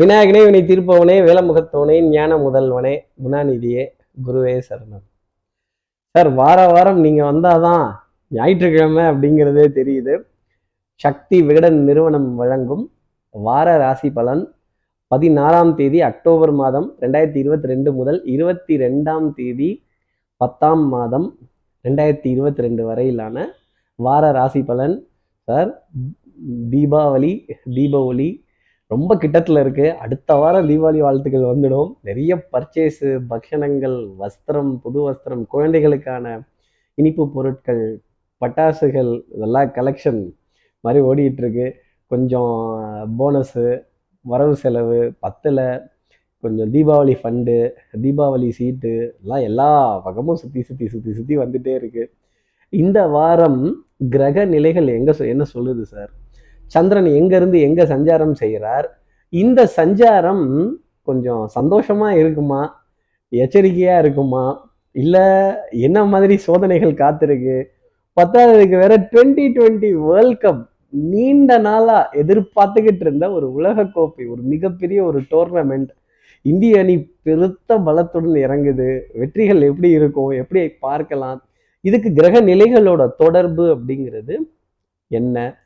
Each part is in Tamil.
விநாயகனே வினை தீர்ப்பவனே வேலமுகத்தவனே ஞான முதல்வனே குணாநிதியே குருவே சரணம். சார் வார வாரம் நீங்கள் வந்தாதான் ஞாயிற்றுக்கிழமை அப்படிங்கிறதே தெரியுது. சக்தி விகடன் நிறுவனம் வழங்கும் வார ராசி பலன் பதினாறாம் தேதி அக்டோபர் மாதம் ரெண்டாயிரத்தி இருபத்தி ரெண்டு முதல் இருபத்தி ரெண்டாம் தேதி பத்தாம் மாதம் ரெண்டாயிரத்தி இருபத்தி ரெண்டு வரையிலான வார ராசி பலன். சார் தீபாவளி தீப ஒளி ரொம்ப கிட்டத்தில் இருக்குது அடுத்த வாரம் தீபாவளி வாழ்த்துக்கள் வந்துடும். நிறைய பர்ச்சேஸு பக்ஷணங்கள் வஸ்திரம் புது வஸ்திரம் குழந்தைகளுக்கான இனிப்பு பொருட்கள் பட்டாசுகள் இதெல்லாம் கலெக்ஷன் மாதிரி ஓடிட்டுருக்கு கொஞ்சம் போனஸு வரவு செலவு பத்தில் கொஞ்சம் தீபாவளி ஃபண்டு தீபாவளி சீட்டு எல்லாம் எல்லா பக்கமும் சுற்றி சுற்றி சுற்றி சுற்றி வந்துகிட்டே இருக்குது இந்த வாரம் கிரக நிலைகள் எங்கே சொ- என்ன சொல்லுது சார் சந்திரன் எங்கேருந்து எங்கே சஞ்சாரம் செய்கிறார்? இந்த சஞ்சாரம் கொஞ்சம் சந்தோஷமாக இருக்குமா? எச்சரிக்கையாக இருக்குமா? இல்லை என்ன மாதிரி சோதனைகள் காத்திருக்கு? பத்தாவதுக்கு வேற டுவெண்ட்டி டுவெண்ட்டி வேர்ல்ட் கப் நீண்ட நாளா எதிர்பார்த்துக்கிட்டு இருந்த ஒரு உலகக்கோப்பை ஒரு மிகப்பெரிய ஒரு டோர்னமெண்ட். இந்திய அணி பெருத்த பலத்துடன் இறங்குது. வெற்றிகள் எப்படி இருக்கும்? எப்படி பார்க்கலாம்? இதுக்கு கிரக நிலைகளோட தொடர்பு அப்படிங்கிறது என்ன?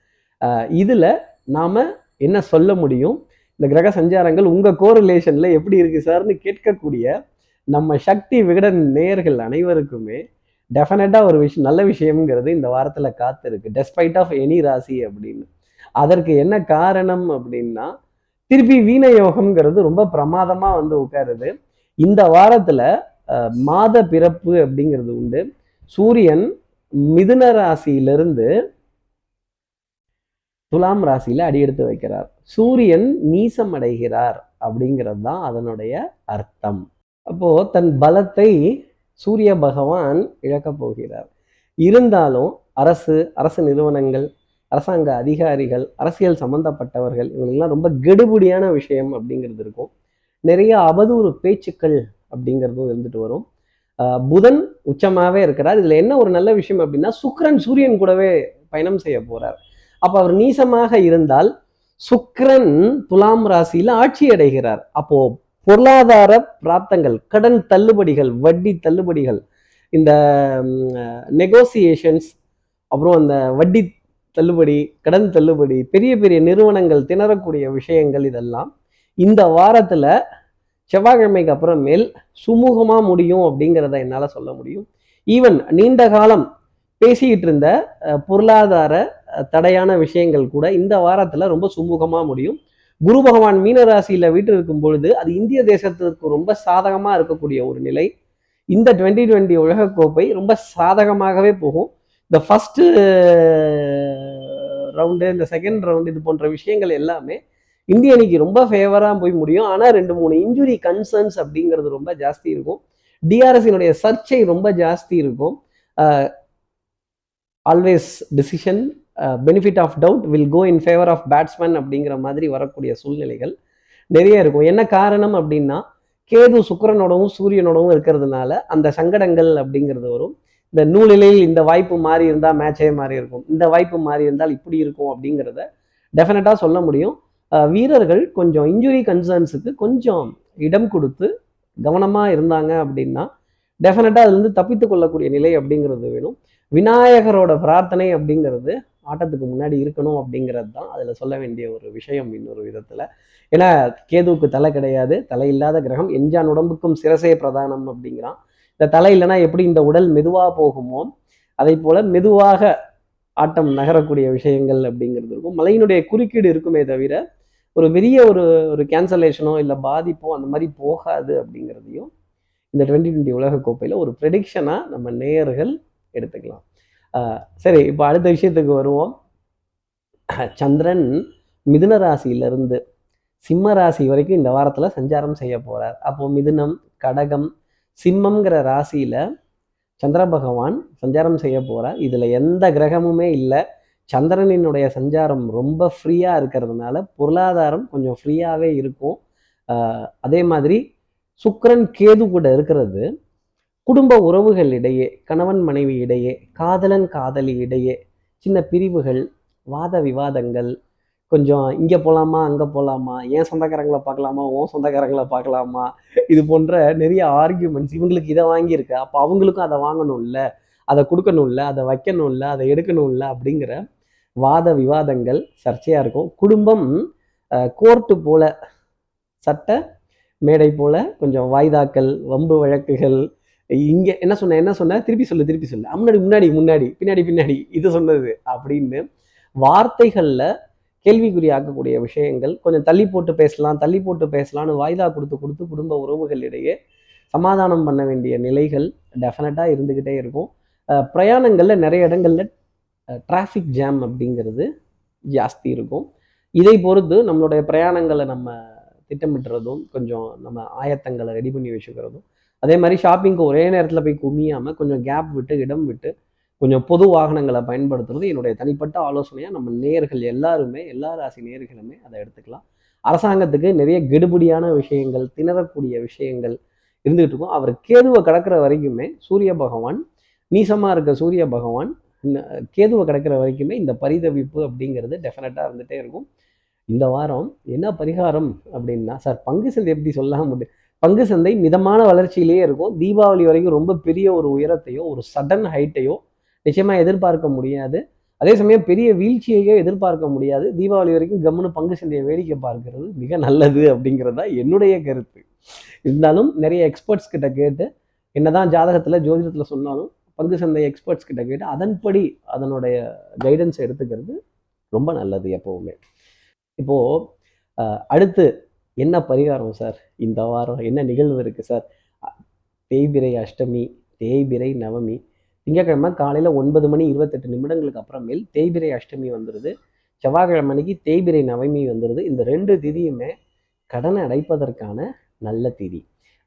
இதில் நாம் என்ன சொல்ல முடியும்? இந்த கிரக சஞ்சாரங்கள் உங்கள் கோரிலேஷனில் எப்படி இருக்குது சார்னு கேட்கக்கூடிய நம்ம சக்தி விகடன் நேயர்கள் அனைவருக்குமே டெஃபினட்டாக ஒரு விஷயம் நல்ல விஷயம்ங்கிறது இந்த வாரத்தில் காத்திருக்கு. டெஸ்பைட் ஆஃப் எனி ராசி அப்படின்னு. அதற்கு என்ன காரணம் அப்படின்னா திருப்பி வீண யோகம்ங்கிறது ரொம்ப பிரமாதமாக வந்து உட்காருது. இந்த வாரத்தில் மாத பிறப்பு அப்படிங்கிறது உண்டு. சூரியன் மிதுன ராசியிலிருந்து துலாம் ராசியில் அடியெடுத்து வைக்கிறார். சூரியன் நீசம் அடைகிறார் அப்படிங்கிறது தான் அதனுடைய அர்த்தம். அப்போ தன் பலத்தை சூரிய பகவான் இழக்கப் போகிறார். இருந்தாலும் அரசு அரசு நிறுவனங்கள் அரசாங்க அதிகாரிகள் அரசியல் சம்பந்தப்பட்டவர்கள் இவங்களுக்கெல்லாம் ரொம்ப கெடுபுடியான விஷயம் அப்படிங்கிறது இருக்கும். நிறைய அவதூறு பேச்சுக்கள் அப்படிங்கிறதும் இருந்துட்டு வரும். புதன் உச்சமாகவே இருக்கிறார். இதில் என்ன ஒரு நல்ல விஷயம் அப்படின்னா சுக்கிரன் சூரியன் கூடவே பயணம் செய்ய போகிறார் அப்போ அவர் நீசமாக இருந்தால் சுக்ரன் துலாம் ராசியில் ஆட்சி அடைகிறார். அப்போ பொருளாதார பிராப்தங்கள் கடன் தள்ளுபடிகள் வட்டி தள்ளுபடிகள் இந்த நெகோசியேஷன்ஸ் அப்புறம் அந்த வட்டி தள்ளுபடி கடன் தள்ளுபடி பெரிய பெரிய நிறுவனங்கள் திணறக்கூடிய விஷயங்கள் இதெல்லாம் இந்த வாரத்தில் செவ்வாய்க்கிழமைக்கு அப்புறமேல் சுமூகமாக முடியும் அப்படிங்கிறத என்னால் சொல்ல முடியும். ஈவன் நீண்ட காலம் பேசிக்கிட்டு இருந்த பொருளாதார தடையான விஷயங்கள் கூட இந்த வாரத்துல ரொம்ப சுமூகமா முடியும். குரு பகவான் மீன வீட்டு இருக்கும் பொழுது அது இந்திய தேசத்திற்கு ரொம்ப சாதகமா இருக்கக்கூடிய ஒரு நிலை. இந்த டுவெண்ட்டி டுவெண்ட்டி உலகக்கோப்பை ரொம்ப சாதகமாகவே போகும். இந்த ஃபஸ்ட்டு ரவுண்டு இந்த செகண்ட் ரவுண்டு இது போன்ற விஷயங்கள் எல்லாமே இந்திய அணிக்கு ரொம்ப ஃபேவராக போய் முடியும். ஆனால் ரெண்டு மூணு இன்ஜுரி கன்சர்ன்ஸ் அப்படிங்கிறது ரொம்ப ஜாஸ்தி இருக்கும். டிஆர்எஸினுடைய சர்ச்சை ரொம்ப ஜாஸ்தி இருக்கும். Always decision benefit of doubt will go in favour of batsman அப்படிங்கிற மாதிரி வரக்கூடிய சூழ்நிலைகள் நிறைய இருக்கும். என்ன காரணம் அப்படின்னா கேது சுக்கிரனோடவும் சூரியனோடவும் இருக்கிறதுனால அந்த சங்கடங்கள் அப்படிங்கிறது வரும். இந்த நூலிலையில் இந்த வாய்ப்பு மாறி இருந்தால் மேட்சே மாறி இருக்கும். இந்த வாய்ப்பு மாறி இருந்தால் இப்படி இருக்கும் அப்படிங்கிறத டெஃபினட்டாக சொல்ல முடியும். வீரர்கள் கொஞ்சம் இன்ஜுரி கன்சர்ன்ஸுக்கு கொஞ்சம் இடம் கொடுத்து கவனமாக இருந்தாங்க அப்படின்னா டெஃபினட்டாக அதுலேருந்து தப்பித்து கொள்ளக்கூடிய நிலை அப்படிங்கிறது வேணும். விநாயகரோட பிரார்த்தனை அப்படிங்கிறது ஆட்டத்துக்கு முன்னாடி இருக்கணும் அப்படிங்கிறது தான் அதில் சொல்ல வேண்டிய ஒரு விஷயம் இன்னொரு விதத்தில். ஏன்னா கேதுவுக்கு தலை கிடையாது தலை இல்லாத கிரகம் எஞ்சான் உடம்புக்கும் சிரசே பிரதானம் அப்படிங்கிறான். இந்த தலை இல்லைன்னா எப்படி இந்த உடல் மெதுவாக போகுமோ அதை போல் மெதுவாக ஆட்டம் நகரக்கூடிய விஷயங்கள் அப்படிங்கிறது இருக்கும். மலையினுடைய குறுக்கீடு இருக்குமே தவிர ஒரு பெரிய ஒரு ஒரு கேன்சலேஷனோ இல்லை பாதிப்போ அந்த மாதிரி போகாது அப்படிங்கிறதையும் இந்த டுவெண்ட்டி டுவெண்ட்டி உலகக்கோப்பையில் ஒரு ப்ரெடிக்ஷனாக நம்ம நேயர்கள் எடுத்துக்கலாம். சரி இப்போ அடுத்த விஷயத்துக்கு வருவோம். சந்திரன் மிதுன ராசியிலிருந்து சிம்ம ராசி வரைக்கும் இந்த வாரத்தில் சஞ்சாரம் செய்ய போகிறார் அப்போது மிதுனம் கடகம் சிம்மங்கிற ராசியில் சந்திர பகவான் சஞ்சாரம் செய்ய போகிறார் இதில் எந்த கிரகமுமே இல்லை. சந்திரனினுடைய சஞ்சாரம் ரொம்ப ஃப்ரீயாக இருக்கிறதுனால பொருளாதாரம் கொஞ்சம் ஃப்ரீயாகவே இருக்கும். அதே மாதிரி சுக்கரன் கேது கூட இருக்கிறது. குடும்ப உறவுகள் இடையே கணவன் மனைவி இடையே காதலன் காதலி இடையே சின்ன பிரிவுகள் வாத விவாதங்கள் கொஞ்சம் இங்கே போகலாமா அங்கே போகலாமா ஏன் சொந்தக்காரங்களை பார்க்கலாமா உன் சொந்தக்காரங்களை பார்க்கலாமா இது போன்ற நிறைய ஆர்கியூமெண்ட்ஸ் இவங்களுக்கு இதை வாங்கியிருக்கு. அப்போ அவங்களுக்கும் அதை வாங்கணும்ல அதை கொடுக்கணும்ல அதை வைக்கணும்ல அதை எடுக்கணும்ல அப்படிங்கிற வாத விவாதங்கள் சர்ச்சையாக இருக்கும். குடும்பம் கோர்ட்டு போல சட்ட மேடை போல கொஞ்சம் வாய்தாக்கள் வம்பு வழக்குகள் இங்கே என்ன சொன்ன என்ன சொன்ன? திருப்பி சொல்லு திருப்பி சொல்லு. முன்னாடி முன்னாடி முன்னாடி பின்னாடி பின்னாடி இது சொன்னது அப்படின்னு வார்த்தைகளில் கேள்விக்குறி ஆக்கக்கூடிய விஷயங்கள் கொஞ்சம் தள்ளி போட்டு பேசலாம் தள்ளி போட்டு பேசலாம்னு வாய்தா கொடுத்து கொடுத்து குடும்ப உறவுகளிடையே சமாதானம் பண்ண வேண்டிய நிலைகள் டெஃபினட்டாக இருந்துக்கிட்டே இருக்கும். பிரயாணங்களில் நிறைய இடங்களில் டிராஃபிக் ஜாம் அப்படிங்கிறது ஜாஸ்தி இருக்கும். இதை பொறுத்து நம்மளுடைய பிரயாணங்களை நம்ம திட்டமிடுறதும் கொஞ்சம் நம்ம ஆயத்தங்களை ரெடி பண்ணி வச்சுக்கிறதும் அதே மாதிரி ஷாப்பிங்க்கு ஒரே நேரத்தில் போய் குமியாமல் கொஞ்சம் கேப் விட்டு இடம் விட்டு கொஞ்சம் பொது வாகனங்களை பயன்படுத்துறது என்னுடைய தனிப்பட்ட ஆலோசனையாக நம்ம நேர்கள் எல்லாருமே எல்லா ராசி நேர்களுமே அதை எடுத்துக்கலாம். அரசாங்கத்துக்கு நிறைய கெடுபடியான விஷயங்கள் திணறக்கூடிய விஷயங்கள் இருந்துகிட்டு இருக்கும். அவர் கேதுவை கடக்கிற வரைக்குமே சூரிய பகவான் நீசமாக இருக்க சூரிய பகவான் கேதுவை கடக்கிற வரைக்குமே இந்த பரிதவிப்பு அப்படிங்கிறது டெஃபினட்டாக இருந்துகிட்டே இருக்கும். இந்த வாரம் என்ன பரிகாரம் அப்படின்னா சார் பங்கு சந்தை எப்படி சொல்லாம முடியும்? பங்கு சந்தை மிதமான வளர்ச்சியிலேயே இருக்கும். தீபாவளி வரைக்கும் ரொம்ப பெரிய ஒரு உயரத்தையோ ஒரு சடன் ஹைட்டையோ நிச்சயமாக எதிர்பார்க்க முடியாது. அதே சமயம் பெரிய வீழ்ச்சியையோ எதிர்பார்க்க முடியாது. தீபாவளி வரைக்கும் கம்முன்னு பங்கு சந்தையை வேடிக்கை பார்க்கிறது மிக நல்லது அப்படிங்கிறது தான் என்னுடைய கருத்து. இருந்தாலும் நிறைய எக்ஸ்பர்ட்ஸ் கிட்ட கேட்டு என்னதான் ஜாதகத்தில் ஜோதிடத்தில் சொன்னாலும் பங்கு சந்தை எக்ஸ்பர்ட்ஸ் கிட்ட கேட்டு அதன்படி அதனுடைய கைடன்ஸ் எடுத்துக்கிறது ரொம்ப நல்லது எப்பவுமே. இப்போது அடுத்து என்ன பரிகாரம் சார்? இந்த வாரம் என்ன நிகழ்வு இருக்குது சார்? தேய்பிரை அஷ்டமி தேய்பிரை நவமி. திங்கக்கிழமை காலையில் ஒன்பது மணி இருபத்தெட்டு நிமிடங்களுக்கு அப்புறமேல் தேய்பிரை அஷ்டமி வந்துடுது செவ்வாய்க்கிழமை அன்னைக்கு தேய்பிரை நவமி வந்துடுது இந்த ரெண்டு திதியுமே கடனை அடைப்பதற்கான நல்ல திதி.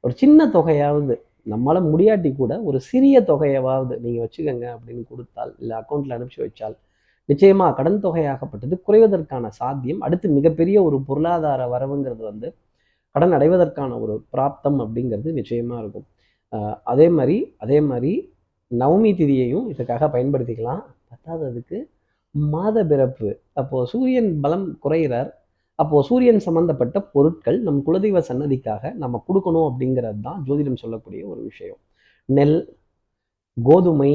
ஒரு சின்ன தொகையாவது நம்மளால் முடியாட்டி கூட ஒரு சிறிய தொகையாவது நீங்கள் வச்சுக்கோங்க அப்படின்னு கொடுத்தால் இல்லை அக்கௌண்ட்டில் அனுப்பிச்சு வச்சால் நிச்சயமா கடன் தொகையாகப்பட்டது குறைவதற்கான சாத்தியம். அடுத்து மிகப்பெரிய ஒரு பொருளாதார வரவுங்கிறது வந்து கடன் அடைவதற்கான ஒரு பிராப்தம் அப்படிங்கிறது நிச்சயமா இருக்கும். அதே மாதிரி அதே மாதிரி நவமி திதியையும் இதுக்காக பயன்படுத்திக்கலாம். பத்தாததுக்கு மாத பிறப்பு. அப்போ சூரியன் பலம் குறைகிறார். அப்போ சூரியன் சம்பந்தப்பட்ட பொருட்கள் நம் குலதெய்வ சன்னதிக்காக நம்ம கொடுக்கணும் அப்படிங்கிறது தான் ஜோதிடம் சொல்லக்கூடிய ஒரு விஷயம். நெல் கோதுமை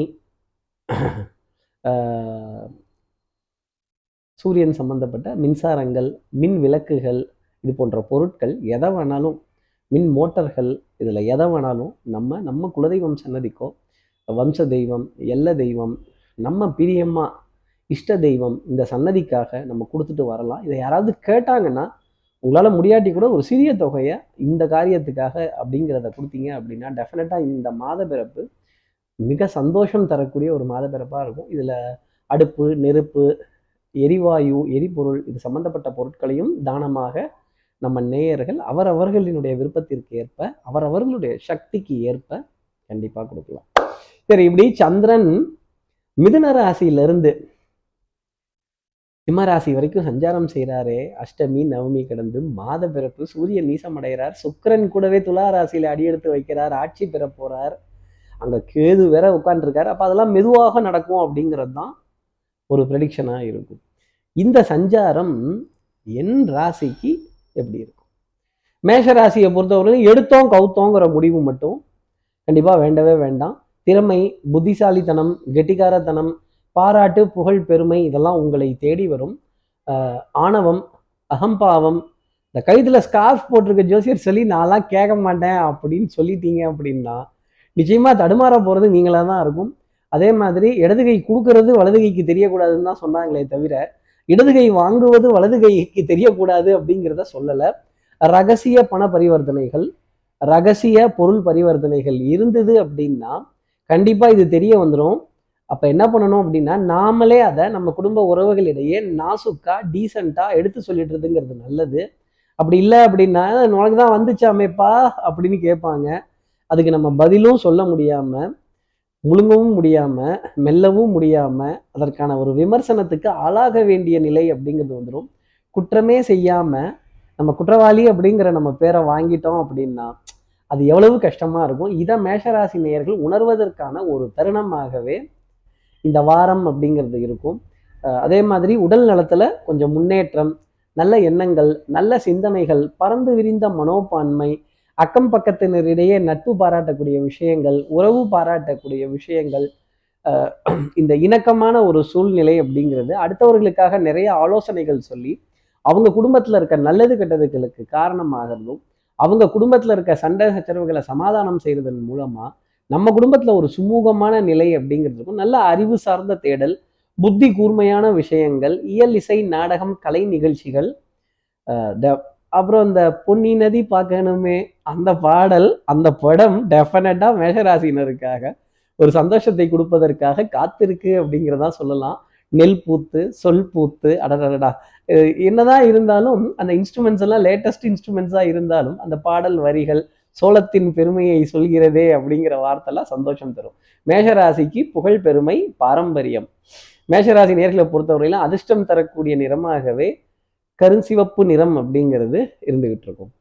சூரியன் சம்பந்தப்பட்ட மின்சாரங்கள் மின் விளக்குகள் இது போன்ற பொருட்கள் எதை வேணாலும் மின் மோட்டார்கள் இதில் எதை வேணாலும் நம்ம நம்ம குலதெய்வம் சன்னதிக்கோ வம்ச தெய்வம் எல்ல தெய்வம் நம்ம பிரியம்மா இஷ்ட தெய்வம் இந்த சன்னதிக்காக நம்ம கொடுத்துட்டு வரலாம். இதை யாராவது கேட்டாங்கன்னா உங்களால் முடியாட்டி கூட ஒரு சிறிய தொகையை இந்த காரியத்துக்காக அப்படிங்கிறத கொடுத்தீங்க அப்படின்னா டெஃபினட்டாக இந்த மாத பிறப்பு மிக சந்தோஷம் தரக்கூடிய ஒரு மாத பிறப்பாக இருக்கும். இதில் அடுப்பு நெருப்பு எரிவாயு எரிபொருள் இது சம்பந்தப்பட்ட பொருட்களையும் தானமாக நம்ம நேயர்கள் அவரவர்களினுடைய விருப்பத்திற்கு ஏற்ப அவரவர்களுடைய சக்திக்கு ஏற்ப கண்டிப்பாக கொடுக்கலாம். சரி இப்படி சந்திரன் மிதுன ராசியிலிருந்து சிம்மராசி வரைக்கும் சஞ்சாரம் செய்கிறாரே அஷ்டமி நவமி கடந்து மாத பிறப்பு சூரியன் நீசமடைகிறார் சுக்கரன் சுக்கிரன் கூடவே துலா ராசியில் அடியெடுத்து வைக்கிறார். ஆட்சி பெற போறார். அங்க கேது வேற உட்காந்துருக்காரு அப்ப அதெல்லாம் மெதுவாக நடக்கும் அப்படிங்கிறது தான் ஒரு ப்ரெடிக்ஷனாக இருக்கும். இந்த சஞ்சாரம் என் ராசிக்கு எப்படி இருக்கும்? மேஷ ராசியை பொறுத்தவரையிலும் எடுத்தோம் கவுத்தோங்கிற முடிவு மட்டும். கண்டிப்பாக வேண்டவே வேண்டாம். திறமை புத்திசாலித்தனம் கெட்டிக்காரத்தனம் பாராட்டு புகழ் பெருமை இதெல்லாம் உங்களை தேடி வரும். ஆணவம் அகம்பாவம் இந்த கைதில் ஸ்கார்ஃப் போட்டிருக்க ஜோசியர் சொல்லி நான்லாம் கேட்க மாட்டேன் அப்படின்னு சொல்லிட்டீங்க அப்படின்னா நிச்சயமாக தடுமாற போகிறது நீங்களாக தான் இருக்கும். அதே மாதிரி இடதுகை கொடுக்கறது வலதுகைக்கு தெரியக்கூடாதுன்னு தான் சொன்னாங்களே தவிர இடது கை வாங்குவது வலது கைக்கு தெரியக்கூடாது அப்படிங்கிறத சொல்லலை. ரகசிய பண பரிவர்த்தனைகள் ரகசிய பொருள் பரிவர்த்தனைகள் இருந்தது அப்படின்னா கண்டிப்பாக இது தெரிய வந்துடும் அப்போ என்ன பண்ணணும் அப்படின்னா நாமளே அதை நம்ம குடும்ப உறவுகளிடையே நாசுக்கா டீசெண்டாக எடுத்து சொல்லிடுறதுங்கிறது நல்லது. அப்படி இல்லை அப்படின்னா உனக்கு தான் வந்துச்சாமேப்பா? அப்படின்னு கேட்பாங்க. அதுக்கு நம்ம பதிலும் சொல்ல முடியாமல் முழுங்கவும் முடியாமல் மெல்லவும் முடியாமல் அதற்கான ஒரு விமர்சனத்துக்கு ஆளாக வேண்டிய நிலை அப்படிங்கிறது வந்துடும் குற்றமே செய்யாமல் நம்ம குற்றவாளி அப்படிங்கிற நம்ம பேரை வாங்கிட்டோம் அப்படின்னா அது எவ்வளவு கஷ்டமாக இருக்கும்? இதை மேஷராசி நேயர்கள் உணர்வதற்கான ஒரு தருணமாகவே இந்த வாரம் அப்படிங்கிறது இருக்கும். அதே மாதிரி உடல் நலத்தில் கொஞ்சம் முன்னேற்றம் நல்ல எண்ணங்கள் நல்ல சிந்தனைகள் பறந்து விரிந்த மனோப்பான்மை அக்கம் பக்கத்தினரிடையே நட்பு பாராட்டக்கூடிய விஷயங்கள் உறவு பாராட்டக்கூடிய விஷயங்கள் இந்த இணக்கமான ஒரு சூழ்நிலை அப்படிங்கிறது அடுத்தவர்களுக்காக நிறைய ஆலோசனைகள் சொல்லி அவங்க குடும்பத்தில் இருக்க நல்லது கெட்டதுகளுக்கு காரணமாகிறதும் அவங்க குடும்பத்தில் இருக்க சண்டை சச்சரவுகளை சமாதானம் செய்கிறதன் மூலமாக நம்ம குடும்பத்தில் ஒரு சுமூகமான நிலை அப்படிங்கிறதுக்கும் நல்ல அறிவு சார்ந்த தேடல் புத்தி கூர்மையான விஷயங்கள் இயல் இசை நாடகம் கலை நிகழ்ச்சிகள் த அப்புறம் இந்த பொன்னி நதி பார்க்கணுமே அந்த பாடல் அந்த படம் டெஃபினட்டாக மேஷராசினருக்காக ஒரு சந்தோஷத்தை கொடுப்பதற்காக காத்திருக்கு அப்படிங்கிறதா சொல்லலாம். நெல் பூத்து சொல் பூத்து அடடடா என்னதான் இருந்தாலும் அந்த இன்ஸ்ட்ருமெண்ட்ஸ் எல்லாம் லேட்டஸ்ட் இன்ஸ்ட்ருமெண்ட்ஸாக இருந்தாலும் அந்த பாடல் வரிகள் சோளத்தின் பெருமையை சொல்கிறதே அப்படிங்கிற வார்த்தைலாம் சந்தோஷம் தரும். மேஷராசிக்கு புகழ் பெருமை பாரம்பரியம். மேஷராசி நேர்களை பொறுத்தவரையிலும் அதிர்ஷ்டம் தரக்கூடிய நிறமாகவே கருஞ்சிவப்பு நிறம் அப்படிங்கிறது இருந்துகிட்டு இருக்கும்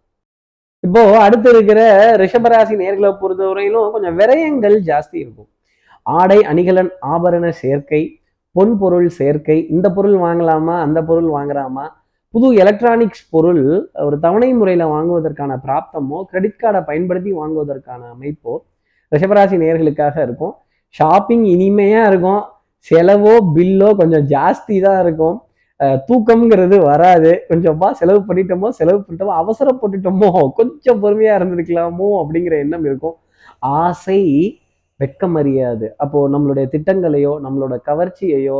இப்போ அடுத்து இருக்கிற ரிஷபராசி நேர்களை பொறுத்தவரையிலும் கொஞ்சம் விரயங்கள் ஜாஸ்தி இருக்கும். ஆடை அணிகலன் ஆபரண சேர்க்கை பொன் பொருள் சேர்க்கை இந்த பொருள் வாங்கலாமா அந்த பொருள் வாங்கலாமா புது எலக்ட்ரானிக்ஸ் பொருள் ஒரு தவணை முறையில் வாங்குவதற்கான பிராப்தமோ கிரெடிட் கார்டை பயன்படுத்தி வாங்குவதற்கான அமைப்போ ரிஷபராசி நேர்களுக்காக இருக்கும். ஷாப்பிங் இனிமையாக இருக்கும். செலவோ பில்லோ கொஞ்சம் ஜாஸ்தி தான் இருக்கும். தூக்கம்ங்கிறது வராது. கொஞ்சமா செலவு பண்ணிட்டோமோ செலவு பண்ணிட்டோமோ அவசரப்பட்டுட்டோமோ கொஞ்சம் பொறுமையா இருந்திருக்கலாமோ அப்படிங்கிற எண்ணம் இருக்கும். ஆசை வெட்கம் அறியாது அப்போ நம்மளுடைய திட்டங்களையோ நம்மளோட கவர்ச்சியையோ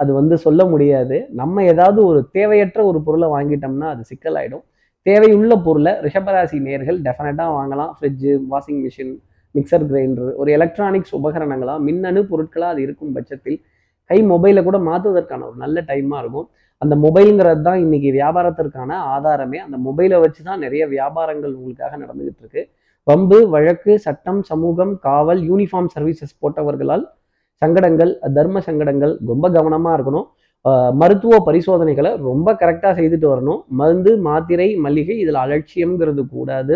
அது வந்து சொல்ல முடியாது. நம்ம ஏதாவது ஒரு தேவையற்ற ஒரு பொருளை வாங்கிட்டோம்னா அது சிக்கலாயிடும். தேவையுள்ள பொருளை ரிஷபராசி நேர்கள் டெஃபினட்டாக வாங்கலாம். Fridge washing machine mixer grinder ஒரு எலக்ட்ரானிக்ஸ் உபகரணங்களா மின்னணு பொருட்களாக அது இருக்கும் பட்சத்தில் கை மொபைலை கூட மாற்றுவதற்கான ஒரு நல்ல டைமாக இருக்கும். அந்த மொபைலுங்கிறது தான் இன்னைக்கு வியாபாரத்திற்கான ஆதாரமே. அந்த மொபைலை வச்சு தான் நிறைய வியாபாரங்கள் உங்களுக்காக நடந்துகிட்டு இருக்கு. வம்பு வழக்கு சட்டம் சமூகம் காவல் யூனிஃபார்ம் சர்வீசஸ் போட்டவர்களால் சங்கடங்கள் தர்ம சங்கடங்கள் ரொம்ப கவனமாக இருக்கணும். மருத்துவ பரிசோதனைகளை ரொம்ப கரெக்டாக செய்துட்டு வரணும். மருந்து மாத்திரை மல்லிகை இதில் அலட்சியம்ங்கிறது கூடாது.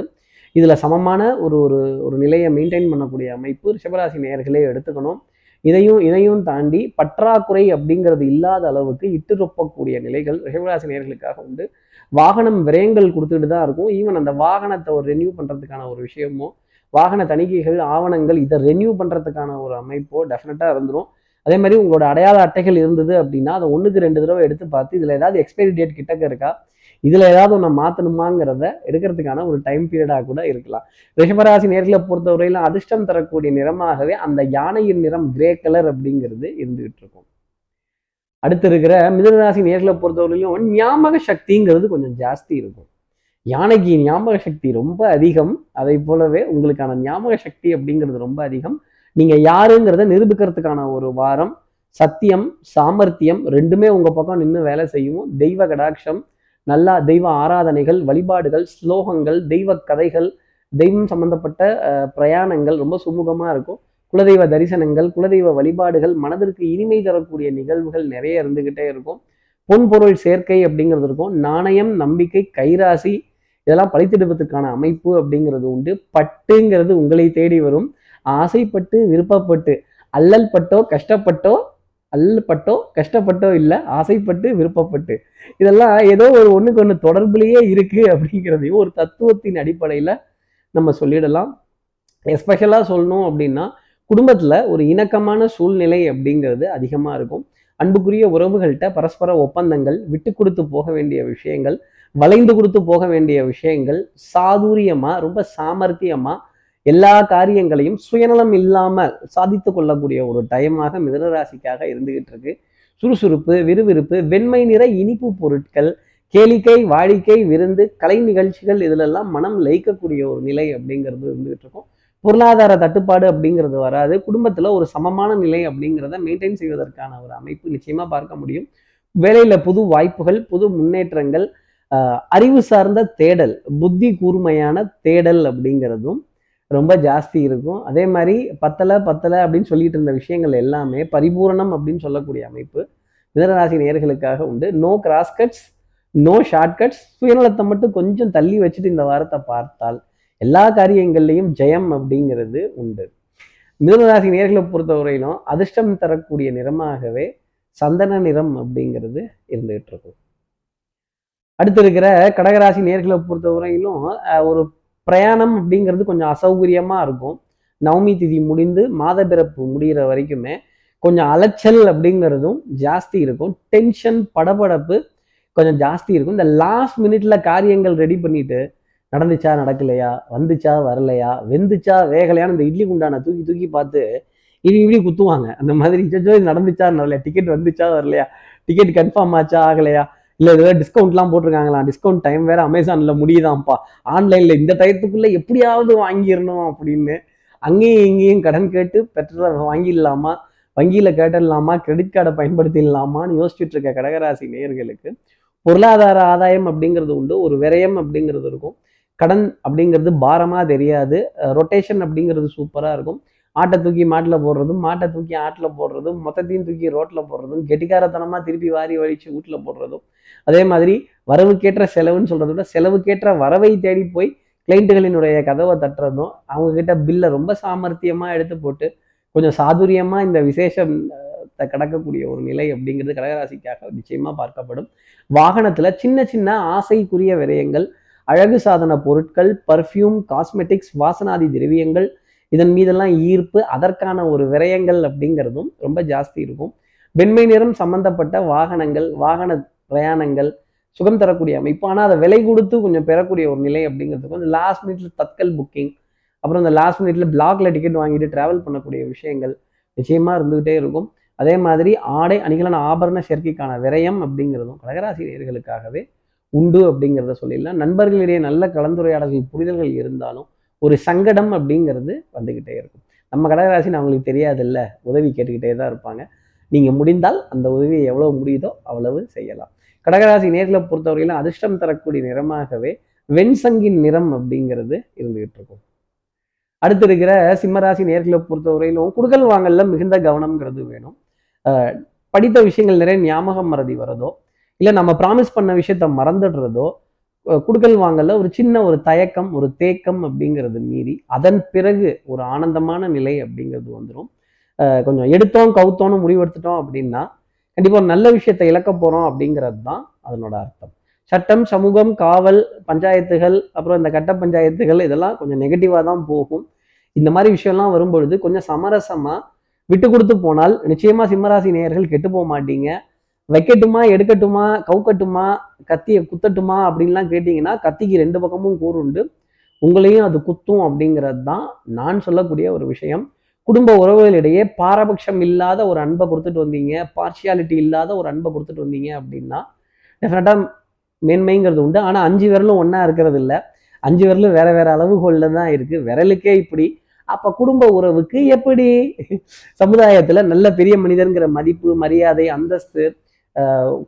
இதில் சமமான ஒரு ஒரு ஒரு நிலையை மெயின்டைன் பண்ணக்கூடிய அமைப்பு ரிஷபராசி நேயர்களே எடுத்துக்கணும். இதையும் இதையும் தாண்டி பற்றாக்குறை அப்படிங்கிறது இல்லாத அளவுக்கு இட்டுரொப்பக்கூடிய நிலைகள் ரிஷபராசி நேர்களுக்காக உண்டு. வாகனம் விரயங்கள் கொடுத்துட்டு தான் இருக்கும். ஈவன் அந்த வாகனத்தை ஒரு ரெனியூ பண்ணுறதுக்கான ஒரு விஷயமோ வாகன தணிக்கைகள் ஆவணங்கள் இதை ரெனியூ பண்ணுறதுக்கான ஒரு அமைப்போ டெஃபினட்டாக இருந்துடும் அதே மாதிரி உங்களோட அடையாள அட்டைகள் இருந்தது அப்படின்னா அதை ஒன்றுக்கு ரெண்டு தடவை எடுத்து பார்த்து இதில் ஏதாவது எக்ஸ்பைரி டேட் கிட்டக்க இருக்கா? இதில் ஏதாவது ஒன்று மாற்றணுமாங்கிறத எடுக்கிறதுக்கான ஒரு டைம் பீரியடாக கூட இருக்கலாம். ரிஷபராசி நேர்களை பொறுத்தவரையிலும் அதிர்ஷ்டம் தரக்கூடிய நிறமாகவே அந்த யானையின் நிறம் கிரே கலர் அப்படிங்கிறது இருந்துகிட்டு இருக்கும். அடுத்து இருக்கிற மிதனராசி நேர்களை பொறுத்தவரையிலும் ஞாபக சக்திங்கிறது கொஞ்சம் ஜாஸ்தி இருக்கும். யானைக்கு ஞாபக சக்தி ரொம்ப அதிகம். அதை போலவே உங்களுக்கான ஞாபக சக்தி அப்படிங்கிறது ரொம்ப அதிகம். நீங்க யாருங்கிறத நிரூபிக்கிறதுக்கான ஒரு வாரம் சத்தியம் சாமர்த்தியம் ரெண்டுமே உங்க பக்கம் நின்று வேலை செய்யும். தெய்வ கடாட்சம் நல்லா தெய்வ ஆராதனைகள் வழிபாடுகள் ஸ்லோகங்கள் தெய்வ கதைகள் தெய்வம் சம்பந்தப்பட்ட பிரயாணங்கள் ரொம்ப சுமூகமாக இருக்கும். குலதெய்வ தரிசனங்கள் குலதெய்வ வழிபாடுகள் மனதிற்கு இனிமை தரக்கூடிய நிகழ்வுகள் நிறைய இருந்துகிட்டே இருக்கும். பொன் பொருள் சேர்க்கை அப்படிங்கிறது இருக்கும். நாணயம் நம்பிக்கை கைராசி இதெல்லாம் பழித்தெடுப்பதற்கான அமைப்பு அப்படிங்கிறது உண்டு. பட்டுங்கிறது உங்களை தேடி வரும். ஆசைப்பட்டு விருப்பப்பட்டு அல்லல் பட்டோ கஷ்டப்பட்டோ அல்லப்பட்டோ கஷ்டப்பட்டோ இல்லை ஆசைப்பட்டு விருப்பப்பட்டு. இதெல்லாம் ஏதோ ஒரு ஒன்றுக்கு ஒன்று தொடர்புலேயே இருக்குது அப்படிங்கிறதையும் ஒரு தத்துவத்தின் அடிப்படையில் நம்ம சொல்லிடலாம். எஸ்பெஷலாக சொல்லணும் அப்படின்னா குடும்பத்தில் ஒரு இணக்கமான சூழ்நிலை அப்படிங்கிறது அதிகமாக இருக்கும். அன்புக்குரிய உறவுகள்கிட்ட பரஸ்பர ஒப்பந்தங்கள் விட்டு கொடுத்து போக வேண்டிய விஷயங்கள் வளைந்து கொடுத்து போக வேண்டிய விஷயங்கள் சாதுரியமாக ரொம்ப சாமர்த்தியமாக எல்லா காரியங்களையும் சுயநலம் இல்லாமல் சாதித்து கொள்ளக்கூடிய ஒரு டைமாக மிதனராசிக்காக இருந்துகிட்டு இருக்கு. சுறுசுறுப்பு விறுவிறுப்பு வெண்மை நிற இனிப்பு பொருட்கள் கேளிக்கை வாடிக்கை விருந்து கலை நிகழ்ச்சிகள் இதிலெல்லாம் மனம் லயிக்கக்கூடிய ஒரு நிலை அப்படிங்கிறது இருந்துகிட்டு இருக்கும். பொருளாதார தட்டுப்பாடு அப்படிங்கிறது வராது. குடும்பத்தில் ஒரு சமமான நிலை அப்படிங்கிறத மெயின்டைன் செய்வதற்கான ஒரு அமைப்பு நிச்சயமாக பார்க்க முடியும். வேலையில் புது வாய்ப்புகள் புது முன்னேற்றங்கள் அறிவு சார்ந்த தேடல் புத்தி கூர்மையான தேடல் அப்படிங்கிறதும் ரொம்ப ஜாஸ்தி இருக்கும். அதே மாதிரி பத்தலை பத்தலை அப்படின்னு சொல்லிட்டு இருந்த விஷயங்கள் எல்லாமே பரிபூரணம் அப்படின்னு சொல்லக்கூடிய அமைப்பு மிதனராசி நேர்களுக்காக உண்டு. No cross cuts no shortcuts சுயநலத்தை மட்டும் கொஞ்சம் தள்ளி வச்சுட்டு இந்த வாரத்தை பார்த்தால் எல்லா காரியங்கள்லையும் ஜெயம் அப்படிங்கிறது உண்டு. மிதனராசி நேர்களை பொறுத்தவரையிலும் அதிர்ஷ்டம் தரக்கூடிய நிறமாகவே சந்தன நிறம் அப்படிங்கிறது இருந்துகிட்டு இருக்கும். அடுத்து இருக்கிற கடகராசி நேர்களை பொறுத்தவரையிலும் அஹ், ஒரு பிரயாணம் அப்படிங்கிறது கொஞ்சம் அசௌகரியமாக இருக்கும். நவமி திதி முடிந்து மாத பிறப்பு முடிகிற வரைக்குமே கொஞ்சம் அலைச்சல் அப்படிங்கிறதும் ஜாஸ்தி இருக்கும். டென்ஷன் படபடப்பு கொஞ்சம் ஜாஸ்தி இருக்கும். இந்த லாஸ்ட் மினிட்ல காரியங்கள் ரெடி பண்ணிட்டு நடந்துச்சா நடக்கலையா வந்துச்சா வரலையா வெந்துச்சா வேகலையான்னு இந்த இட்லி குண்டான தூக்கி தூக்கி பார்த்து இப்படி இப்படி குத்துவாங்க. அந்த மாதிரி நடந்துச்சா நடலையா டிக்கெட் வந்துச்சா வரலையா டிக்கெட் கன்ஃபார்ம் ஆச்சா ஆகலையா இல்லை ஏதாவது டிஸ்கவுண்ட்லாம் போட்டிருக்காங்களா? டிஸ்கவுண்ட் டைம் வேற அமேசானில் முடியுதாம்ப்பா. ஆன்லைனில் இந்த டயத்துக்குள்ளே எப்படியாவது வாங்கிடணும் அப்படின்னு அங்கேயும் இங்கேயும் கடன் கேட்டு பெற்ற வாங்கிடலாமா? வங்கியில் கேட்டிடலாமா? கிரெடிட் கார்டை பயன்படுத்திடலாமான்னு யோசிச்சுட்டு இருக்க கடகராசி நேயர்களுக்கு பொருளாதார ஆதாயம் அப்படிங்கிறது உண்டு ஒரு விரயம் அப்படிங்கிறது இருக்கும். கடன் அப்படிங்கிறது பாரமாக தெரியாது. ரொட்டேஷன் அப்படிங்கிறது சூப்பராக இருக்கும். ஆட்டை தூக்கி மாட்டில் போடுறதும் மாட்டை தூக்கி ஆட்டில் போடுறதும் மொத்தத்தையும் தூக்கி ரோட்டில் போடுறதும் கெட்டிக்காரத்தனமாக திருப்பி வாரி வலிச்சு வீட்டில் போடுறதும். அதே மாதிரி வரவுக்கேற்ற செலவுன்னு சொல்கிறத விட செலவுக்கேற்ற வரவை தேடி போய் கிளைண்ட்டுகளினுடைய கதவை தட்டுறதும் அவங்கக்கிட்ட பில்லை ரொம்ப சாமர்த்தியமாக எடுத்து போட்டு கொஞ்சம் சாதுரியமாக இந்த விசேஷம் கடக்கக்கூடிய ஒரு நிலை அப்படிங்கிறது கடகராசிக்காக நிச்சயமாக பார்க்கப்படும். வாகனத்தில் சின்ன சின்ன ஆசைக்குரிய விரயங்கள் அழகு சாதன பொருட்கள் பர்ஃப்யூம் காஸ்மெட்டிக்ஸ் வாசனாதி திரவியங்கள் இதன் மீதெல்லாம் ஈர்ப்பு அதற்கான ஒரு விரயங்கள் அப்படிங்கிறதும் ரொம்ப ஜாஸ்தி இருக்கும். வெண்மை நிறம் சம்பந்தப்பட்ட வாகனங்கள் வாகன பிரயாணங்கள் சுகம் தரக்கூடிய அமைப்பு. ஆனால் அதை விலை கொடுத்து கொஞ்சம் பெறக்கூடிய ஒரு நிலை அப்படிங்கிறதுக்கும் வந்து லாஸ்ட் மினிட்ல தட்கல் புக்கிங் அப்புறம் இந்த லாஸ்ட் மினிட்ல பிளாக்ல டிக்கெட் வாங்கிட்டு டிராவல் பண்ணக்கூடிய விஷயங்கள் நிச்சயமா இருந்துகிட்டே இருக்கும். அதே மாதிரி ஆடை அணிகளான ஆபரண சேர்க்கைக்கான விரயம் அப்படிங்கிறதும் கடகராசிரியர்களுக்காகவே உண்டு அப்படிங்கிறத சொல்லிடலாம். நண்பர்களிடையே நல்ல கலந்துரையாடல்கள் புரிதல்கள் இருந்தாலும் ஒரு சங்கடம் அப்படிங்கிறது வந்துக்கிட்டே இருக்கும். நம்ம கடகராசி அவங்களுக்கு தெரியாதுல்ல உதவி கேட்டுக்கிட்டே தான் இருப்பாங்க. நீங்கள் முடிந்தால் அந்த உதவியை எவ்வளவு முடியுதோ அவ்வளவு செய்யலாம். கடகராசி நேர்களை பொறுத்தவரையிலும் அதிர்ஷ்டம் தரக்கூடிய நிறமாகவே வெண்சங்கின் நிறம் அப்படிங்கிறது இருந்துகிட்டு இருக்கும். அடுத்து இருக்கிற சிம்மராசி நேர்களை பொறுத்தவரையிலும் குடுக்கல் வாங்கல்ல மிகுந்த கவனம்ங்கிறது வேணும். படித்த விஷயங்கள் நிறைய ஞாபகம் மறதி வரதோ இல்லை நம்ம ப்ராமிஸ் பண்ண விஷயத்த மறந்துடுறதோ குடுக்கல் வாங்கல ஒரு சின்ன ஒரு தயக்கம் ஒரு தேக்கம் அப்படிங்கிறது மீறி அதன் பிறகு ஒரு ஆனந்தமான நிலை அப்படிங்கிறது வந்துடும் கொஞ்சம் எடுத்தோம் கவுத்தோன்னு முடிவெடுத்துட்டோம் அப்படின்னா கண்டிப்பாக ஒரு நல்ல விஷயத்தை இழக்க போகிறோம் அப்படிங்கிறது தான் அதனோட அர்த்தம். சட்டம் சமூகம் காவல் பஞ்சாயத்துகள் அப்புறம் இந்த கட்ட பஞ்சாயத்துகள் இதெல்லாம் கொஞ்சம் நெகட்டிவாக தான் போகும். இந்த மாதிரி விஷயம்லாம் வரும்பொழுது கொஞ்சம் சமரசமாக விட்டு கொடுத்து போனால் நிச்சயமாக சிம்மராசி நேயர்கள் கெட்டு போக மாட்டீங்க. வைக்கட்டுமா எடுக்கட்டுமா கவுக்கட்டுமா கத்தியை குத்தட்டுமா அப்படின்லாம் கேட்டிங்கன்னா கத்திக்கு ரெண்டு பக்கமும் கூறு உண்டு. உங்களையும் அது குத்தும் அப்படிங்கிறது தான் நான் சொல்லக்கூடிய ஒரு விஷயம். குடும்ப உறவுகளிடையே பாரபட்சம் இல்லாத ஒரு அன்பை கொடுத்துட்டு வந்தீங்க பார்ஷியாலிட்டி இல்லாத ஒரு அன்பை கொடுத்துட்டு வந்தீங்க அப்படின்னா டெஃபினட்டாக மேன்மைங்கிறது உண்டு. ஆனால் அஞ்சு விரலும் ஒன்றா இருக்கிறது இல்லை. அஞ்சு விரலும் வேற வேற அளவுகளில் தான் இருக்குது விரலுக்கே இப்படி. அப்போ குடும்ப உறவுக்கு எப்படி? சமுதாயத்தில் நல்ல பெரிய மனிதர்ங்கிற மதிப்பு மரியாதை அந்தஸ்து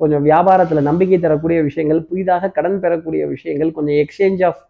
கொஞ்சம் வியாபாரத்தில் நம்பிக்கை தரக்கூடிய விஷயங்கள் புதிதாக கடன் பெறக்கூடிய விஷயங்கள் கொஞ்சம் exchange of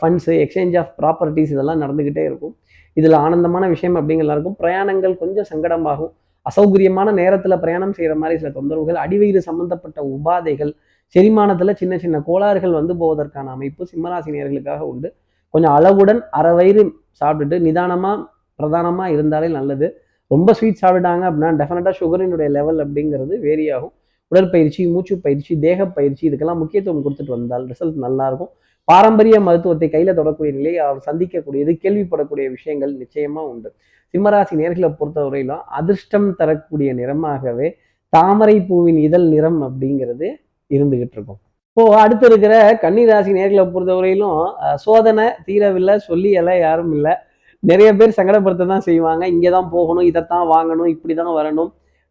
funds exchange of properties இதெல்லாம் நடந்துக்கிட்டே இருக்கும். இதில் ஆனந்தமான விஷயம் அப்படிங்கிறலாம் இருக்கும் பிரயாணங்கள் கொஞ்சம் சங்கடமாகும். அசௌகரியமான நேரத்தில் பிரயாணம் செய்கிற மாதிரி சில தொந்தரவுகள் அடிவயிறு சம்பந்தப்பட்ட உபாதைகள் செரிமானத்தில் சின்ன சின்ன கோளாறுகள் வந்து போவதற்கான அமைப்பு சிம்மராசினியர்களுக்காக உண்டு. கொஞ்சம் அளவுடன் அரை வயிறு சாப்பிட்டுட்டு நிதானமாக பிரதானமாக இருந்தாலே நல்லது. ரொம்ப ஸ்வீட் சாப்பிட்டாங்க அப்படின்னா டெஃபினட்டாக சுகரினுடைய லெவல் அப்படிங்கிறது வேரி ஆகும் உடற்பயிற்சி மூச்சு பயிற்சி தேக பயிற்சி இதுக்கெல்லாம் முக்கியத்துவம் கொடுத்துட்டு வந்தால் ரிசல்ட் நல்லா இருக்கும் பாரம்பரிய மருத்துவத்தை கையில் தொடக்கூடிய நிலையை அவர் சந்திக்கக்கூடியது கேள்விப்படக்கூடிய விஷயங்கள் நிச்சயமா உண்டு. சிம்மராசி நேர்களை பொறுத்தவரையிலும் அதிர்ஷ்டம் தரக்கூடிய நிறமாகவே தாமரை பூவின் இதழ் நிறம் அப்படிங்கிறது இருந்துகிட்டு இருக்கும். இப்போ அடுத்து இருக்கிற கன்னிராசி நேர்களை பொறுத்தவரையிலும் சோதனை தீரவில்லை சொல்லி எல்லாம் யாரும் இல்லை. நிறைய பேர் சங்கடப்படுத்த தான் செய்வாங்க. இங்கே தான் போகணும் இதைத்தான் வாங்கணும் இப்படி தான் வரணும்.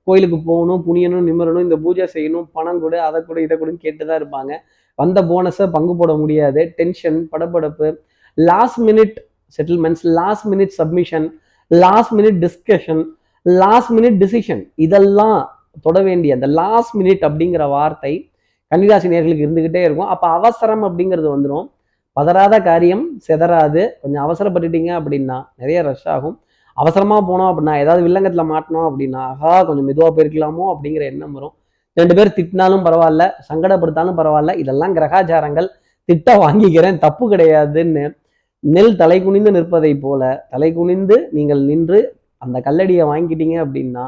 கோயிலுக்கு போகணும் புனியணும் நிமிரணும் இந்த பூஜை செய்யணும் பணம் கொடு அதை கொடு இதை கொடுன்னு கேட்டு தான் இருப்பாங்க. வந்த போனஸை பங்கு போட முடியாது. டென்ஷன் படபடப்பு last minute settlements last minute submission last minute discussion last minute decision இதெல்லாம் தொட வேண்டிய அந்த லாஸ்ட் மினிட் அப்படிங்கிற வார்த்தை கன்னிராசி நேர்களுக்கு இருந்துக்கிட்டே இருக்கும். அப்போ அவசரம் அப்படிங்கிறது வந்துடும் பதறாத காரியம் செதறாது. கொஞ்சம் அவசரப்பட்டுட்டீங்க அப்படின்னா நிறைய ரஷ் ஆகும். அவசரமாக போனோம் அப்படின்னா ஏதாவது வில்லங்கத்தில் மாட்டினோம் அப்படின்னா ஆஹா கொஞ்சம் மெதுவாக போயிருக்கலாமோ அப்படிங்கிற எண்ணம் வரும். ரெண்டு பேர் திட்டினாலும் பரவாயில்ல சங்கடப்படுத்தாலும் பரவாயில்ல இதெல்லாம் கிரகாச்சாரங்கள். திட்ட வாங்கிக்கிறேன் தப்பு கிடையாதுன்னு. நெல் தலை குனிந்து நிற்பதை போல தலை குனிந்து நீங்கள் நின்று அந்த கல்லடியை வாங்கிட்டீங்க அப்படின்னா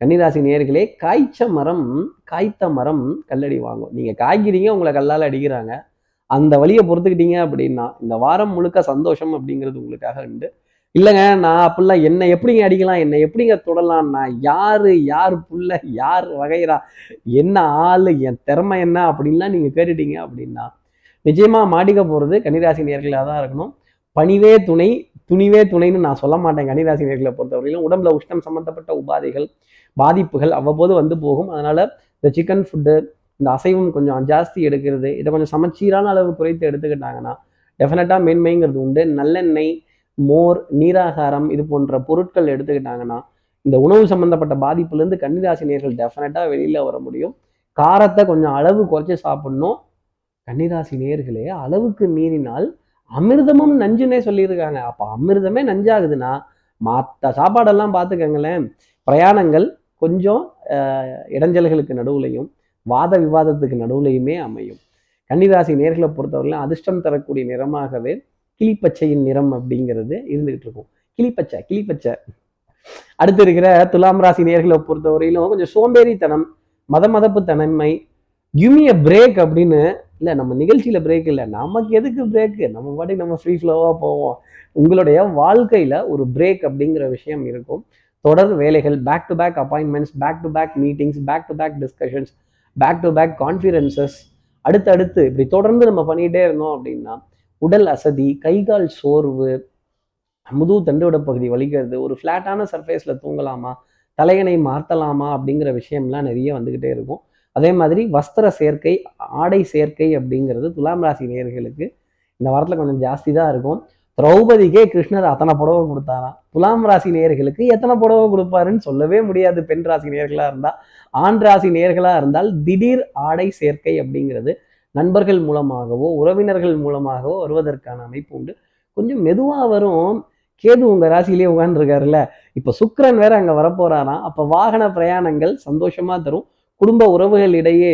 கன்னிராசி நேர்களே காய்ச்ச மரம் காய்த்த மரம் கல்லடி வாங்கும். நீங்கள் காய்க்கிறீங்க உங்களை கல்லால் அடிக்கிறாங்க. அந்த வழியை பொறுத்துக்கிட்டீங்க அப்படின்னா இந்த வாரம் முழுக்க சந்தோஷம் அப்படிங்கிறது உங்களுக்காக உண்டு. இல்லைங்க நான் அப்படிலாம் என்னை எப்படிங்க அடிக்கலாம் என்னை எப்படிங்க தொடலாம் நான் யார் யார் புள்ள யார் வகைரா என்ன ஆளு என் திறமை என்ன அப்படின்லாம் நீங்கள் கேட்டுட்டீங்க அப்படின்னா நிஜயமாக மாட்டிக்க போகிறது கன்னிராசி நேர்களாக தான் இருக்கணும். பணிவே துணை துணிவே துணைன்னு நான் சொல்ல மாட்டேன் கன்னிராசி நேர்களை பொறுத்தவரையிலும். உடம்புல உஷ்ணம் சம்மந்தப்பட்ட உபாதைகள் பாதிப்புகள் அவ்வப்போது வந்து போகும். அதனால் இந்த சிக்கன் ஃபுட்டு இந்த அசைவம் கொஞ்சம் ஜாஸ்தி எடுக்கிறது இதை கொஞ்சம் சமச்சீரான அளவு குறைத்து எடுத்துக்கிட்டாங்கன்னா டெஃபினட்டாக மேன்மைங்கிறது உண்டு. நல்லெண்ணெய் மோர் நீராகாரம் இது போன்ற பொருட்கள் எடுத்துக்கிட்டாங்கன்னா இந்த உணவு சம்பந்தப்பட்ட பாதிப்புலேருந்து கன்னிராசி நேர்கள் டெஃபினட்டாக வெளியில் வர முடியும். காரத்தை கொஞ்சம் அளவு குறைச்சி சாப்பிடணும். கன்னிராசி நேர்களே அளவுக்கு மீறினால் அமிர்தமும் நஞ்சுன்னே சொல்லியிருக்காங்க. அப்போ அமிர்தமே நஞ்சாகுதுன்னா மற்ற சாப்பாடெல்லாம் பார்த்துக்கங்களேன். பிரயாணங்கள் கொஞ்சம் இடைஞ்சல்களுக்கு நடுவுலையும் வாத விவாதத்துக்கு நடுவுலையுமே அமையும். கன்னிராசி நேர்களை பொறுத்தவரையிலும் அதிர்ஷ்டம் தரக்கூடிய நிறமாகவே கிளிப்பச்சையின் நிறம் அப்படிங்கிறது இருந்துகிட்டு இருக்கும். கிளிப்பச்சை கிளிப்பச்சை. அடுத்து இருக்கிற துலாம் ராசி நேர்களை பொறுத்தவரையிலும் கொஞ்சம் சோம்பேறித்தனம் மத மதப்பு தன்மை கிமிய பிரேக் அப்படின்னு இல்லை நம்ம நிகழ்ச்சியில் பிரேக் இல்லை நமக்கு எதுக்கு பிரேக்கு நம்ம பாட்டி நம்ம ஃப்ரீ ஃப்ளோவாக போவோம். உங்களுடைய வாழ்க்கையில் ஒரு பிரேக் அப்படிங்கிற விஷயம் இருக்கும். தொடர் வேலைகள் back to back appointments back to back meetings back to back discussions back to back confidences அடுத்தடுத்து இப்படி தொடர்ந்து நம்ம பண்ணிகிட்டே இருந்தோம் அப்படின்னா உடல் அசதி கை கால் சோர்வு முதுகு தண்டுவிட பகுதி வலிக்கிறது ஒரு ஃப்ளாட்டான சர்ஃபேஸில் தூங்கலாமா தலையணை மாற்றலாமா அப்படிங்கிற விஷயம்லாம் நிறைய வந்துக்கிட்டே இருக்கும். அதே மாதிரி வஸ்திர சேர்க்கை ஆடை சேர்க்கை அப்படிங்கிறது துலாம் ராசி நேயர்களுக்கு இந்த வாரத்தில் கொஞ்சம் ஜாஸ்தி தான் இருக்கும். திரௌபதிக்கே கிருஷ்ணர் அத்தனை புடவை கொடுத்தாராம். துலாம் ராசி நேயர்களுக்கு எத்தனை புடவை கொடுப்பாருன்னு சொல்லவே முடியாது பெண் ராசி நேயர்களாக இருந்தால் ஆண் ராசி நேயர்களாக இருந்தால் திடீர் ஆடை சேர்க்கை அப்படிங்கிறது நண்பர்கள் மூலமாகவோ உறவினர்கள் மூலமாகவோ வருவதற்கான அமைப்பு உண்டு. கொஞ்சம் மெதுவாக வரும். கேது உங்கள் ராசியிலேயே உட்காந்துருக்காருல்ல இப்போ சுக்கரன் வேற அங்கே வரப்போறாராம். அப்போ வாகன பிரயாணங்கள் சந்தோஷமாக தரும். குடும்ப உறவுகளிடையே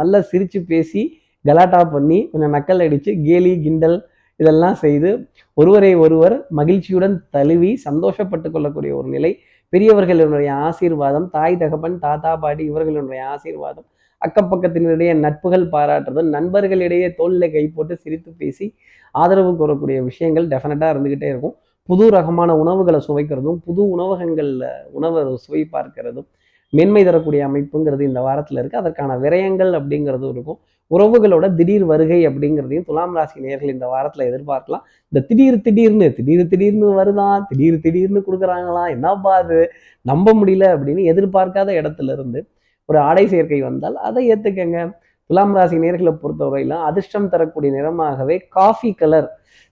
நல்ல சிரித்து பேசி கலாட்டா பண்ணி கொஞ்சம் நக்கல் அடித்து கேலி கிண்டல் இதெல்லாம் செய்து ஒருவரை ஒருவர் மகிழ்ச்சியுடன் தழுவி சந்தோஷப்பட்டு கொள்ளக்கூடிய ஒரு நிலை. பெரியவர்களுடைய ஆசீர்வாதம் தாய் தகப்பன் தாத்தா பாட்டி இவர்களுடைய ஆசீர்வாதம் அக்கப்பக்கத்தினரிடையே நட்புகள் பாராட்டுறதும் நண்பர்களிடையே தோளில் கை போட்டு சிரித்து பேசி ஆதரவு கூறக்கூடிய விஷயங்கள் டெஃபினட்டாக இருந்துக்கிட்டே இருக்கும். புது ரகமான உணவுகளை சுவைக்கிறதும் புது உணவகங்களில் உணவை சுவை பார்க்கிறதும் மேன்மை தரக்கூடிய அமைப்புங்கிறது இந்த வாரத்தில் இருக்குது அதற்கான விரயங்கள் அப்படிங்கிறதும் இருக்கும். உறவுகளோட திடீர் வருகை அப்படிங்கிறதையும் துலாம் ராசி நேர்கள் இந்த வாரத்தில் எதிர்பார்க்கலாம். இந்த திடீர் திடீர்னு திடீர் திடீர்னு வருதான் திடீர் திடீர்னு கொடுக்குறாங்களாம் என்னப்பா அது? நம்ப முடியல அப்படின்னு எதிர்பார்க்காத இடத்துல இருந்து ஒரு ஆடை சேர்க்கை வந்தால் அதை ஏற்றுக்கங்க துலாம் ராசி நேர்களை பொறுத்தவரையிலும் அதிர்ஷ்டம் தரக்கூடிய நிறமாகவே காஃபி கலர்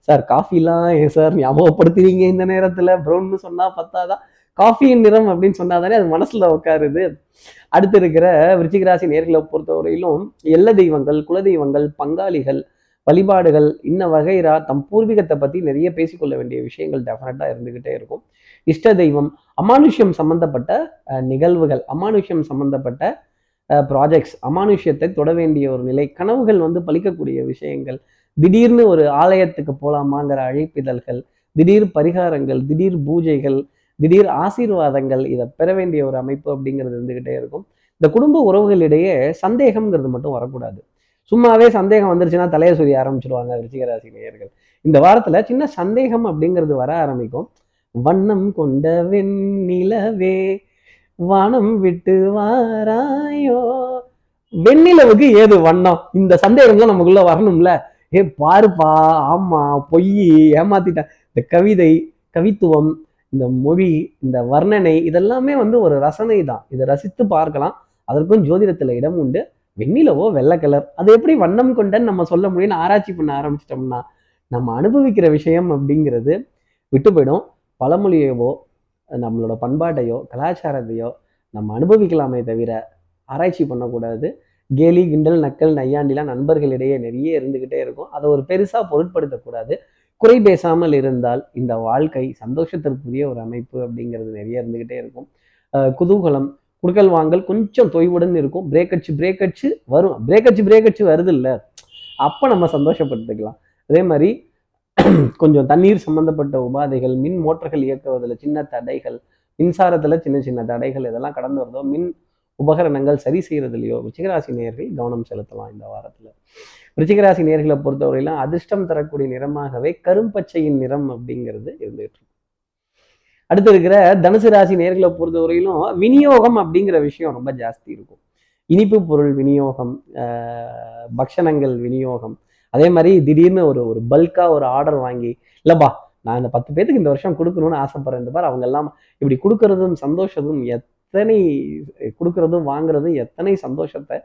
சார் காஃபிலாம் ஏன் சார் ஞாபகப்படுத்துறீங்க இந்த நேரத்தில்? ப்ரௌன்னு சொன்னால் பத்தாதான் காஃபியின் நிறம் அப்படின்னு சொன்னாதானே அது மனசுல உட்காருது. அடுத்து இருக்கிற விருச்சிக ராசி நேர்களை பொறுத்தவரையிலும் எல்ல தெய்வங்கள் குலதெய்வங்கள் பங்காளிகள் வழிபாடுகள் இன்ன வகைரா தம் பூர்வீகத்தை பற்றி நிறைய பேசிக்கொள்ள வேண்டிய விஷயங்கள் டெஃபினட்டாக இருந்துக்கிட்டே இருக்கும். இஷ்ட தெய்வம் அமானுஷ்யம் சம்பந்தப்பட்ட அஹ், நிகழ்வுகள் அமானுஷ்யம் சம்பந்தப்பட்ட ப்ராஜெக்ட்ஸ் அமானுஷ்யத்தை தொட வேண்டிய ஒரு நிலை கனவுகள் வந்து பலிக்கக்கூடிய விஷயங்கள் திடீர்னு ஒரு ஆலயத்துக்கு போகலாமாங்கிற அழைப்பிதழ்கள் திடீர் பரிகாரங்கள் திடீர் பூஜைகள் திடீர் ஆசீர்வாதங்கள் இதை பெற வேண்டிய ஒரு அமைப்பு அப்படிங்கிறது இருந்துகிட்டே இருக்கும். இந்த குடும்ப உறவுகளிடையே சந்தேகம்ங்கிறது மட்டும் வரக்கூடாது. சும்மாவே சந்தேகம் வந்துருச்சுன்னா தலையை சொல்லி ஆரம்பிச்சிருவாங்க ரிச்சிகராசி நேயர்கள். இந்த வாரத்துல சின்ன சந்தேகம் அப்படிங்கிறது வர ஆரம்பிக்கும். வண்ணம் கொண்ட வெண்ணிலவே வானம் விட்டு வாராயோ? வெண்ணிலவுக்கு ஏது வண்ணம்? இந்த சந்தேகம்லாம் நமக்குள்ள வரணும்ல. ஏ பாருப்பா ஆமா பொய் ஏமாத்திட்டேன் இந்த கவிதை கவித்துவம் இந்த மொழி இந்த வர்ணனை இதெல்லாமே வந்து ஒரு ரசனை தான். இதை ரசித்து பார்க்கலாம். அதற்கும் ஜோதிடத்துல இடம் உண்டு. வெண்ணிலவோ வெள்ளை கலர் அது எப்படி வண்ணம் கொண்டன்னு நம்ம சொல்ல முடியும்னு ஆராய்ச்சி பண்ண ஆரம்பிச்சிட்டோம்னா நம்ம அனுபவிக்கிற விஷயம் அப்படிங்கிறது விட்டு போயிடும். பழமொழியவோ நம்மளோட பண்பாட்டையோ கலாச்சாரத்தையோ நம்ம அனுபவிக்கலாமே தவிர ஆராய்ச்சி பண்ணக்கூடாது. கேலி கிண்டல் நக்கல் நையாண்டிலாம் நண்பர்களிடையே நிறைய இருந்துக்கிட்டே இருக்கும். அதை ஒரு பெருசாக பொருட்படுத்தக்கூடாது. குறை பேசாமல் இருந்தால் இந்த வாழ்க்கை சந்தோஷத்திற்குரிய ஒரு அமைப்பு அப்படிங்கிறது நிறைய இருந்துக்கிட்டே இருக்கும். குதூகலம் குடுக்கல் வாங்கல் கொஞ்சம் தொய்வுடன் இருக்கும். பிரேக் அடிச்சு பிரேக் அடிச்சு வரும். பிரேக் அடிச்சு பிரேக் அடிச்சு வருது இல்லை? அப்போ நம்ம சந்தோஷப்படுத்திக்கலாம் அதே மாதிரி கொஞ்சம் தண்ணீர் சம்பந்தப்பட்ட உபாதைகள் மின் மோட்டர்கள் இயக்குவதில் சின்ன தடைகள் மின்சாரத்துல சின்ன சின்ன தடைகள் இதெல்லாம் கடந்து வருதோ மின் உபகரணங்கள் சரி செய்கிறதுலையோ ரிச்சிகராசி நேர்கள் கவனம் செலுத்தலாம் இந்த வாரத்தில். விச்சிகராசி நேர்களை பொறுத்தவரையிலும் அதிர்ஷ்டம் தரக்கூடிய நிறமாகவே கரும்பச்சையின் நிறம் அப்படிங்கிறது இருந்துகிட்டு அடுத்து இருக்கிற தனுசு ராசி நேர்களை பொறுத்தவரையிலும் விநியோகம் அப்படிங்கிற விஷயம் ரொம்ப ஜாஸ்தி இருக்கும். இனிப்பு பொருள் விநியோகம் ஆஹ் பக்ஷணங்கள் விநியோகம் அதே மாதிரி திடீர்னு ஒரு ஒரு பல்காக ஒரு ஆர்டர் வாங்கி இல்லைப்பா நான் இந்த பத்து பேத்துக்கு இந்த வருஷம் கொடுக்கணும்னு ஆசைப்படுறேன் இந்த பார் அவங்க எல்லாம் இப்படி கொடுக்கறதும் சந்தோஷத்தும் எத்தனை கொடுக்கறதும் வாங்குறதும் எத்தனை சந்தோஷத்தை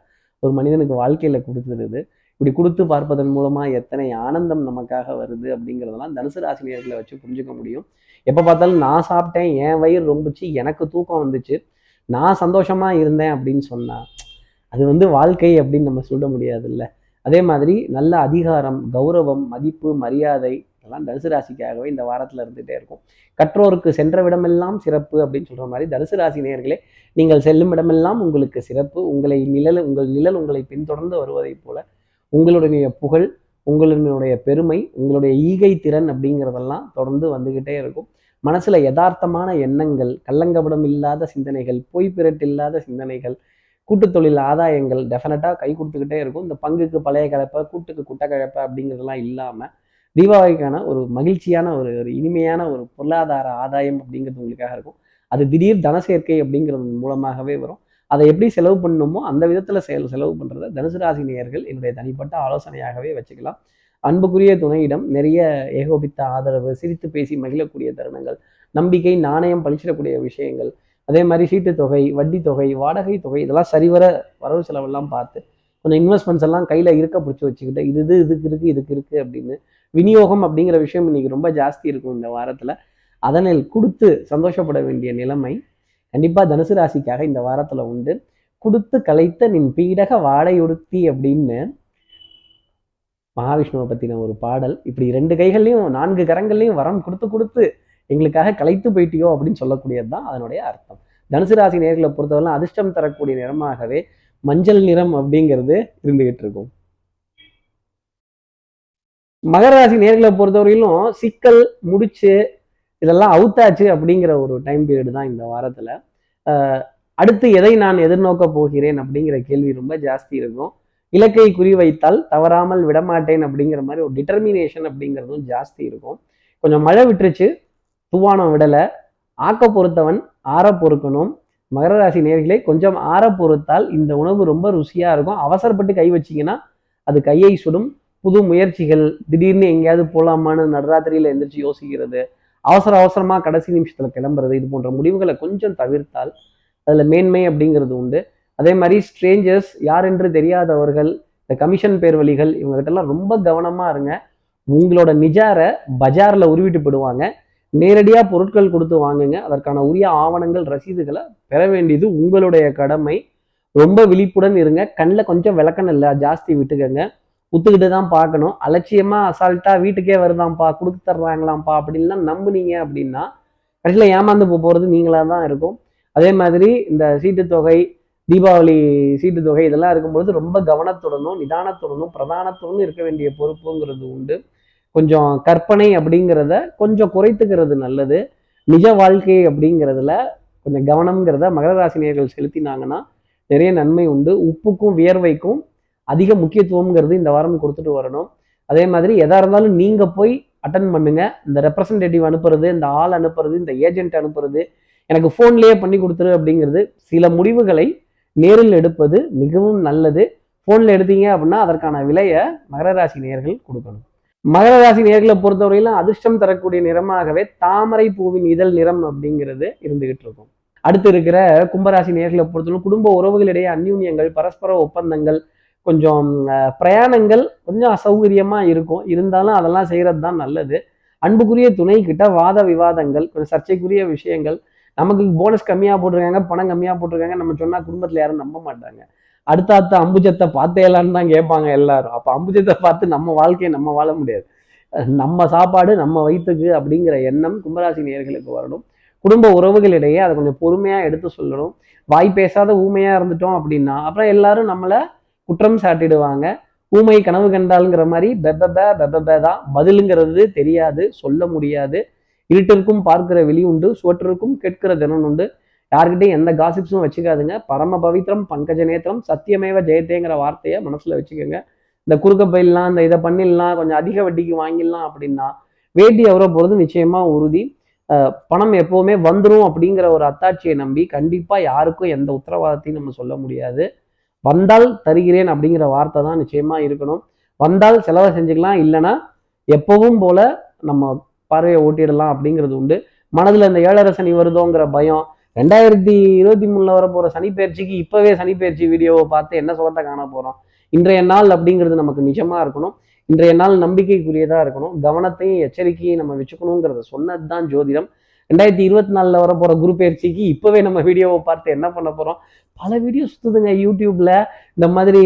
ஒரு மனிதனுக்கு வாழ்க்கையில் கொடுத்துருது. இப்படி கொடுத்து பார்ப்பதன் மூலமாக எத்தனை ஆனந்தம் நமக்காக வருது அப்படிங்கிறதெல்லாம் தனுசு ராசினியர்களை வச்சு புரிஞ்சுக்க முடியும். எப்போ பார்த்தாலும் நான் சாப்பிட்டேன் என் வயிறு ரொம்பிச்சு எனக்கு தூக்கம் வந்துச்சு நான் சந்தோஷமாக இருந்தேன் அப்படின்னு சொன்னால் அது வந்து வாழ்க்கை அப்படின்னு நம்ம சொல்ல முடியாதுல்ல. அதே மாதிரி நல்ல அதிகாரம் கௌரவம் மதிப்பு மரியாதை இதெல்லாம் தனுசு ராசிக்காகவே இந்த வாரத்தில் இருந்துகிட்டே இருக்கும். கற்றோருக்கு சென்ற விடமெல்லாம் சிறப்பு அப்படின்னு சொல்கிற மாதிரி தனுசு ராசி நேர்களே நீங்கள் செல்லும் இடமெல்லாம் உங்களுக்கு சிறப்பு. உங்களை நிழல் உங்கள் நிழல் உங்களை பின்தொடர்ந்து வருவதைப் போல உங்களுடைய புகழ் உங்களுடைய பெருமை உங்களுடைய ஈகை திறன் அப்படிங்கிறதெல்லாம் தொடர்ந்து வந்துகிட்டே இருக்கும். மனசில் யதார்த்தமான எண்ணங்கள் கள்ளங்கபடம் இல்லாத சிந்தனைகள் பொய் பிறட்டில்லாத சிந்தனைகள் கூட்டு தொழில் ஆதாயங்கள் டெஃபினட்டாக கை கொடுத்துக்கிட்டே இருக்கும். இந்த பங்குக்கு பழைய கலப்பை கூட்டுக்கு குட்ட கலப்பை அப்படிங்கிறதெல்லாம் இல்லாமல் தீபாவளிக்கான ஒரு மகிழ்ச்சியான ஒரு ஒரு இனிமையான ஒரு பொருளாதார ஆதாயம் அப்படிங்கிறது உங்களுக்காக இருக்கும். அது திடீர் தன சேர்க்கை அப்படிங்கிறது மூலமாகவே வரும். அதை எப்படி செலவு பண்ணணுமோ அந்த விதத்தில் செயல் செலவு பண்ணுறத தனுசு ராசி நேயர்கள் என்னுடைய தனிப்பட்ட ஆலோசனையாகவே வச்சுக்கலாம். அன்புக்குரிய துணையிடம் நிறைய ஏகோபித்த ஆதரவு சிரித்து பேசி மகிழக்கூடிய தருணங்கள் நம்பிக்கை நாணயம் பளிச்சிடக்கூடிய விஷயங்கள் அதே மாதிரி சீட்டு தொகை வட்டி தொகை வாடகை தொகை இதெல்லாம் சரிவர வரவு செலவெல்லாம் பார்த்து கொஞ்சம் இன்வெஸ்ட்மெண்ட்ஸ் எல்லாம் கையில் இருக்க பிடிச்சி வச்சுக்கிட்டு இது இது இதுக்கு இருக்குது இதுக்கு இருக்குது அப்படின்னு விநியோகம் அப்படிங்கிற விஷயம் இன்னைக்கு ரொம்ப ஜாஸ்தி இருக்கும் இந்த வாரத்தில். அதனில் கொடுத்து சந்தோஷப்பட வேண்டிய நிலைமை கண்டிப்பாக தனுசு ராசிக்காக இந்த வாரத்தில் உண்டு. கொடுத்து கலைத்த நின் பீடக வாடையுடுத்தி அப்படின்னு மகாவிஷ்ணுவை பற்றின ஒரு பாடல். இப்படி ரெண்டு கைகள்லையும் நான்கு கரங்கள்லையும் வரம் கொடுத்து கொடுத்து எங்களுக்காக கலைத்து போயிட்டியோ அப்படின்னு சொல்லக்கூடியது தான் அதனுடைய அர்த்தம். தனுசு ராசி நேர்களை பொறுத்தவரை அதிர்ஷ்டம் தரக்கூடிய நிறமாகவே மஞ்சள் நிறம் அப்படிங்கிறது இருந்துகிட்டு இருக்கும். மகர ராசி நேர்களை பொறுத்தவரையிலும் சிக்கல் முடிச்சு இதெல்லாம் அவுத்தாச்சு அப்படிங்கிற ஒரு டைம் பீரியட் தான் இந்த வாரத்தில். அடுத்து எதை நான் எதிர்நோக்க போகிறேன் அப்படிங்கிற கேள்வி ரொம்ப ஜாஸ்தி இருக்கும். இலக்கை குறிவைத்தால் தவறாமல் விடமாட்டேன் அப்படிங்கிற மாதிரி ஒரு டிட்டர்மினேஷன் அப்படிங்கிறதும் ஜாஸ்தி இருக்கும். கொஞ்சம் மழை விட்டுருச்சு தூவானம் விடலை. ஆக்க பொறுத்தவன் ஆற பொறுக்கணும். மகர ராசி நேர்களை கொஞ்சம் ஆற பொறுத்தால் இந்த உணவு ரொம்ப ருசியாக இருக்கும். அவசரப்பட்டு கை வச்சீங்கன்னா அது கையை சுடும். புது முயற்சிகள் திடீர்னு எங்கேயாவது போகலாமான்னு நடராத்திரியில் எந்திரிச்சு யோசிக்கிறது. அவசர அவசரமாக கடைசி நிமிஷத்தில் கிளம்புறது இது போன்ற முடிவுகளை கொஞ்சம் தவிர்த்தால் அதில் மேன்மை அப்படிங்கிறது உண்டு. அதே மாதிரி ஸ்ட்ரேஞ்சர்ஸ் யார் என்று தெரியாதவர்கள் இந்த கமிஷன் பேர்வழிகள் இவங்க கிட்டலாம் ரொம்ப கவனமாக இருங்க. உங்களோட நிஜாரை பஜாரில் உருவிட்டு போடுவாங்க நேரடியாக பொருட்கள் கொடுத்து வாங்குங்க. அதற்கான உரிய ஆவணங்கள் ரசீதுகளை பெற வேண்டியது உங்களுடைய கடமை. ரொம்ப விழிப்புடன் இருங்க. கண்ணில் கொஞ்சம் விளக்கம் இல்லை. ஜாஸ்தி விட்டுக்கங்க. ஒத்துக்கிட்டு தான் பார்க்கணும். அலட்சியமாக அசால்ட்டாக வீட்டுக்கே வருதாம்ப்பா கொடுத்து தர்றாங்களாம்ப்பா அப்படின்லாம் நம்புனீங்க அப்படின்னா கடைசியில் ஏமாந்து போகிறது நீங்களாக தான் இருக்கும். அதே மாதிரி இந்த சீட்டு தொகை தீபாவளி சீட்டு தொகை இதெல்லாம் இருக்கும்பொழுது ரொம்ப கவனத்துடனும் நிதானத்துடனும் பிரதானத்துடனும் இருக்க வேண்டிய பொறுப்புங்கிறது உண்டு. கொஞ்சம் கற்பனை அப்படிங்கிறத கொஞ்சம் குறைத்துக்கிறது நல்லது. நிஜ வாழ்க்கை அப்படிங்கிறதுல கொஞ்சம் கவனம்ங்கிறத மகர ராசினியர்கள் செலுத்தினாங்கன்னா நிறைய நன்மை உண்டு. உப்புக்கும் வியர்வைக்கும் அதிக முக்கியத்துவம்ங்கிறது இந்த வாரம் கொடுத்துட்டு வரணும். அதே மாதிரி எதா இருந்தாலும் நீங்க போய் அட்டன் பண்ணுங்க. இந்த ரெப்ரசன்டேட்டிவ் அனுப்புறது இந்த ஆள் அனுப்புறது இந்த ஏஜென்ட் அனுப்புறது எனக்கு ஃபோன்லேயே பண்ணி கொடுத்துரு அப்படிங்கிறது சில முடிவுகளை நேரில் எடுப்பது மிகவும் நல்லது. ஃபோனில் எடுத்தீங்க அப்படின்னா அதற்கான விலையை மகர ராசி நேர்கள் கொடுக்கணும். மகர ராசி நேர்களை பொறுத்தவரையிலும் அதிர்ஷ்டம் தரக்கூடிய நிறமாகவே தாமரை பூவின் இதழ் நிறம் அப்படிங்கிறது இருந்துகிட்டு இருக்கும். அடுத்து இருக்கிற கும்பராசி நேர்களை பொறுத்தவரை குடும்ப உறவுகளிடையே அந்யூன்யங்கள் பரஸ்பர ஒப்பந்தங்கள் கொஞ்சம் பிரயாணங்கள் கொஞ்சம் அசௌகரியமா இருக்கும். இருந்தாலும் அதெல்லாம் செய்யறது தான் நல்லது. அன்புக்குரிய துணை கிட்ட வாத விவாதங்கள் கொஞ்சம் சர்ச்சைக்குரிய விஷயங்கள். நமக்கு போனஸ் கம்மியாக போட்டிருக்காங்க பணம் கம்மியாக போட்டிருக்காங்க நம்ம சொன்னால் குடும்பத்தில் யாரும் நம்ப மாட்டாங்க. அடுத்த அடுத்த அம்புஜத்தை பார்த்தேலான்னு தான் கேட்பாங்க எல்லாரும். அப்போ அம்புஜத்தை பார்த்து நம்ம வாழ்க்கையை நம்ம வாழ முடியாது. நம்ம சாப்பாடு நம்ம வயிற்றுக்கு அப்படிங்கிற எண்ணம் கும்பராசி நேர்களுக்கு வரணும். குடும்ப உறவுகளிடையே அதை கொஞ்சம் பொறுமையாக எடுத்து சொல்லணும். வாய் பேசாத ஊமையாக இருந்துட்டோம் அப்படின்னா அப்புறம் எல்லாரும் நம்மளை குற்றம் சாட்டிடுவாங்க. ஊமை கனவு கண்டாளுங்கிற மாதிரி பெபப பெபப தான் பதிலுங்கிறது தெரியாது சொல்ல முடியாது. இருட்டிற்கும் பார்க்கிற வெளி உண்டு சுவற்றிற்கும் கேட்கிற திறன் உண்டு. யார்கிட்டையும் எந்த காசிப்ஸும் வச்சுக்காதுங்க. பரம பவித்ரம் பங்கஜ நேத்திரம் சத்தியமேவ ஜெயத்தேங்கிற வார்த்தையை மனசுல வச்சுக்கோங்க. இந்த குறுக்க பயிலாம் இந்த இதை பண்ணிடலாம் கொஞ்சம் அதிக வட்டிக்கு வாங்கிடலாம் அப்படின்னா வேட்டி அவரை போகிறது நிச்சயமா உறுதி. பணம் எப்பவுமே வந்துடும் அப்படிங்கிற ஒரு அத்தாட்சியை நம்பி கண்டிப்பா யாருக்கும் எந்த உத்தரவாதத்தையும் நம்ம சொல்ல முடியாது. வந்தால் தருகிறேன் அப்படிங்கிற வார்த்தை தான் நிச்சயமா இருக்கணும். வந்தால் செலவை செஞ்சுக்கலாம் இல்லைன்னா எப்பவும் போல நம்ம பார்வையை ஓட்டிடலாம் அப்படிங்கிறது உண்டு. மனதில் இந்த ஏழரை சனி வருதோங்கிற பயம் ரெண்டாயிரத்தி இருபத்தி மூணுல வர போற சனி பயிற்சிக்கு இப்பவே வீடியோவை பார்த்து என்ன சுகத்தை காண போறோம்? இன்றைய நாள் அப்படிங்கிறது நமக்கு நிஜமா இருக்கணும். இன்றைய நாள் நம்பிக்கைக்குரியதா இருக்கணும். கவனத்தையும் எச்சரிக்கையும் நம்ம வச்சுக்கணுங்கிறத சொன்னது தான் ஜோதிடம். ரெண்டாயிரத்தி இருபத்தி நாலுல வர போற குரு பயிற்சிக்கு இப்பவே நம்ம வீடியோவை பார்த்து என்ன பண்ண போறோம்? பல வீடியோ சுத்துதுங்க யூடியூப்ல. இந்த மாதிரி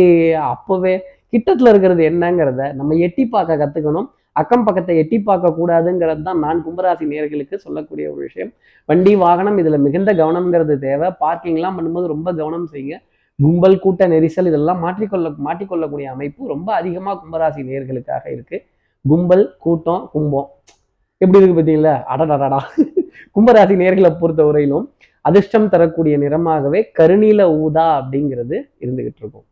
அப்பவே கிட்டத்துல இருக்கிறது என்னங்கிறத நம்ம எட்டி பார்க்க கத்துக்கணும். அக்கம் பக்கத்தை எட்டி பார்க்க கூடாதுங்கிறது தான் நான் கும்பராசி நேர்களுக்கு சொல்லக்கூடிய ஒரு விஷயம். வண்டி வாகனம் இதுல மிகுந்த கவனம்ங்கிறது தேவை. பார்க்கிங்லாம் பண்ணும்போது ரொம்ப கவனம் செய்யுங்க. கும்பல் கூட்ட நெரிசல் இதெல்லாம் மாற்றிக்கொள்ள மாட்டிக்கொள்ளக்கூடிய அமைப்பு ரொம்ப அதிகமா கும்பராசி நேர்களுக்காக இருக்கு. கும்பல் கூட்டம் கும்பம். எப்படி இருக்கு பார்த்தீங்களா? அடடடடா. கும்பராசி நேர்களை பொறுத்த வரையிலும் அதிர்ஷ்டம் தரக்கூடிய நிறமாகவே கருநீல ஊதா அப்படிங்கிறது இருந்துகிட்டு இருக்கும்.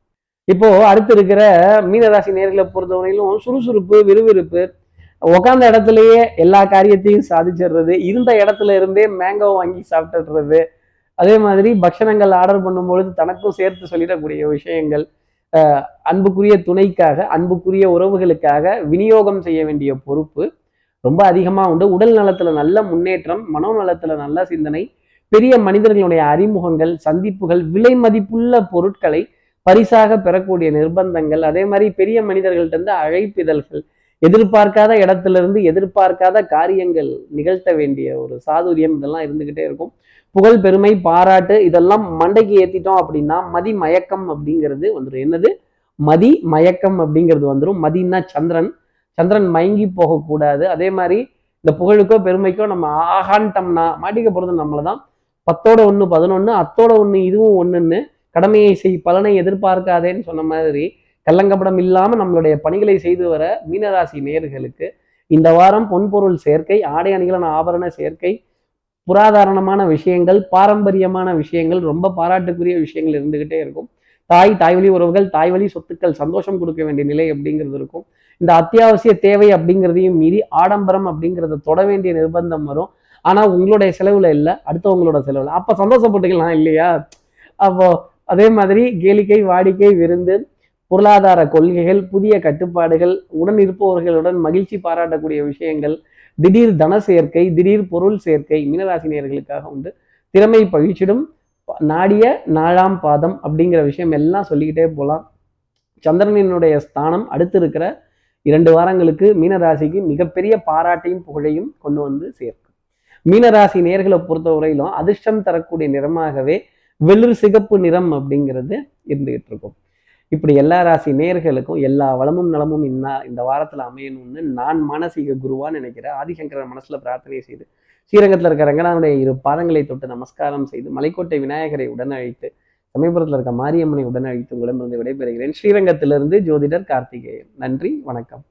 இப்போ அடுத்து இருக்கிற மீனராசி நேர்களை பொறுத்தவரையிலும் சுறுசுறுப்பு விறுவிறுப்பு உட்காந்த இடத்துலயே எல்லா காரியத்தையும் சாதிச்சிடுறது இருந்த இடத்துல இருந்தே மேங்கோ வாங்கி சாப்பிட்டுடுறது அதே மாதிரி பக்ஷணங்கள் ஆர்டர் பண்ணும்பொழுது தனக்கும் சேர்த்து சொல்லிடக்கூடிய விஷயங்கள் அன்புக்குரிய துணைக்காக அன்புக்குரிய உறவுகளுக்காக விநியோகம் செய்ய வேண்டிய பொறுப்பு ரொம்ப அதிகமாக உண்டு. உடல் நலத்துல நல்ல முன்னேற்றம் மனோநலத்துல நல்ல சிந்தனை பெரிய மனிதர்களுடைய அறிமுகங்கள் சந்திப்புகள் விலை மதிப்புள்ள பொருட்களை பரிசாக பெறக்கூடிய நிர்பந்தங்கள் அதே மாதிரி பெரிய மனிதர்கள்ட்ட இருந்து அழைப்பிதழ்கள் எதிர்பார்க்காத இடத்துல இருந்து எதிர்பார்க்காத காரியங்கள் நிகழ்த்த வேண்டிய ஒரு சாதுரியம் இதெல்லாம் இருந்துகிட்டே இருக்கும். புகழ் பெருமை பாராட்டு இதெல்லாம் மண்டைக்கு ஏத்திட்டோம் அப்படின்னா மதி மயக்கம் அப்படிங்கிறது வந்துடும் என்னது? மதி மயக்கம் அப்படிங்கிறது வந்துடும் மதின்னா சந்திரன். சந்திரன் மயங்கி போகக்கூடாது. அதே மாதிரி இந்த புகழுக்கோ பெருமைக்கோ நம்ம ஆகான்ட்டோம்னா மாட்டிக்க போகிறது நம்மளை தான் பத்தோட ஒன்று பதினொன்று அத்தோட ஒன்று இதுவும் ஒன்றுன்னு கடமையை செய் பலனை எதிர்பார்க்காதேன்னு சொன்ன மாதிரி கள்ளங்கப்படம் இல்லாமல் நம்மளுடைய பணிகளை செய்து வர மீனராசி நேயர்களுக்கு இந்த வாரம் பொன்பொருள் சேர்க்கை ஆடை அணிகளான ஆபரண சேர்க்கை புராதாரணமான விஷயங்கள் பாரம்பரியமான விஷயங்கள் ரொம்ப பாராட்டுக்குரிய விஷயங்கள் இருந்துகிட்டே இருக்கும். தாய் தாய்வழி உறவுகள் தாய்வழி சொத்துக்கள் சந்தோஷம் கொடுக்க வேண்டிய நிலை அப்படிங்கிறது இருக்கும். இந்த அத்தியாவசிய தேவை அப்படிங்கிறதையும் மீறி ஆடம்பரம் அப்படிங்கிறத தொட வேண்டிய நிர்பந்தம் வரும். ஆனால் உங்களுடைய செலவில் இல்லை அடுத்தவங்களோட செலவில் அப்போ சந்தோஷப்பட்டுக்கலாம் இல்லையா? அப்போ அதே மாதிரி கேளிக்கை வாடிக்கை விருந்து பொருளாதார கொள்கைகள் புதிய கட்டுப்பாடுகள் உடன் இருப்பவர்களுடன் மகிழ்ச்சி பாராட்டக்கூடிய விஷயங்கள் திடீர் தன சேர்க்கை திடீர் பொருள் சேர்க்கை மீனராசினியர்களுக்காக உண்டு. திறமை பழிச்சிடும் நாடிய நாலாம் பாதம் அப்படிங்கிற விஷயம் எல்லாம் சொல்லிக்கிட்டே போகலாம் சந்திரனினுடைய ஸ்தானம் அடுத்து இருக்கிற இரண்டு வாரங்களுக்கு மீனராசிக்கு மிகப்பெரிய பாராட்டையும் புகழையும் கொண்டு வந்து சேர்க்கும். மீனராசி நேர்களை பொறுத்தவரையிலும் அதிர்ஷ்டம் தரக்கூடிய நிறமாகவே வெளிர் சிகப்பு நிறம் அப்படிங்கிறது இருந்துகிட்டு இருக்கும். இப்படி எல்லா ராசி நேர்களுக்கும் எல்லா வளமும் நலமும் இன்னா இந்த வாரத்துல அமையணும்னு நான் மானசீக குருவா நினைக்கிறேன். ஆதிசங்கரன் மனசுல பிரார்த்தனை செய்து ஸ்ரீரங்கத்தில் இருக்க ரங்கநாதனுடைய இரு பாதங்களை தொட்டு நமஸ்காரம் செய்து மலைக்கோட்டை விநாயகரை உடன் அழைத்து சமீபுரத்தில் இருக்க மாரியம்மனை உடனழைத்து உங்களிடமிருந்து விடைபெறுகிறேன். ஸ்ரீரங்கத்திலிருந்து ஜோதிடர் கார்த்திகேயன். நன்றி வணக்கம்.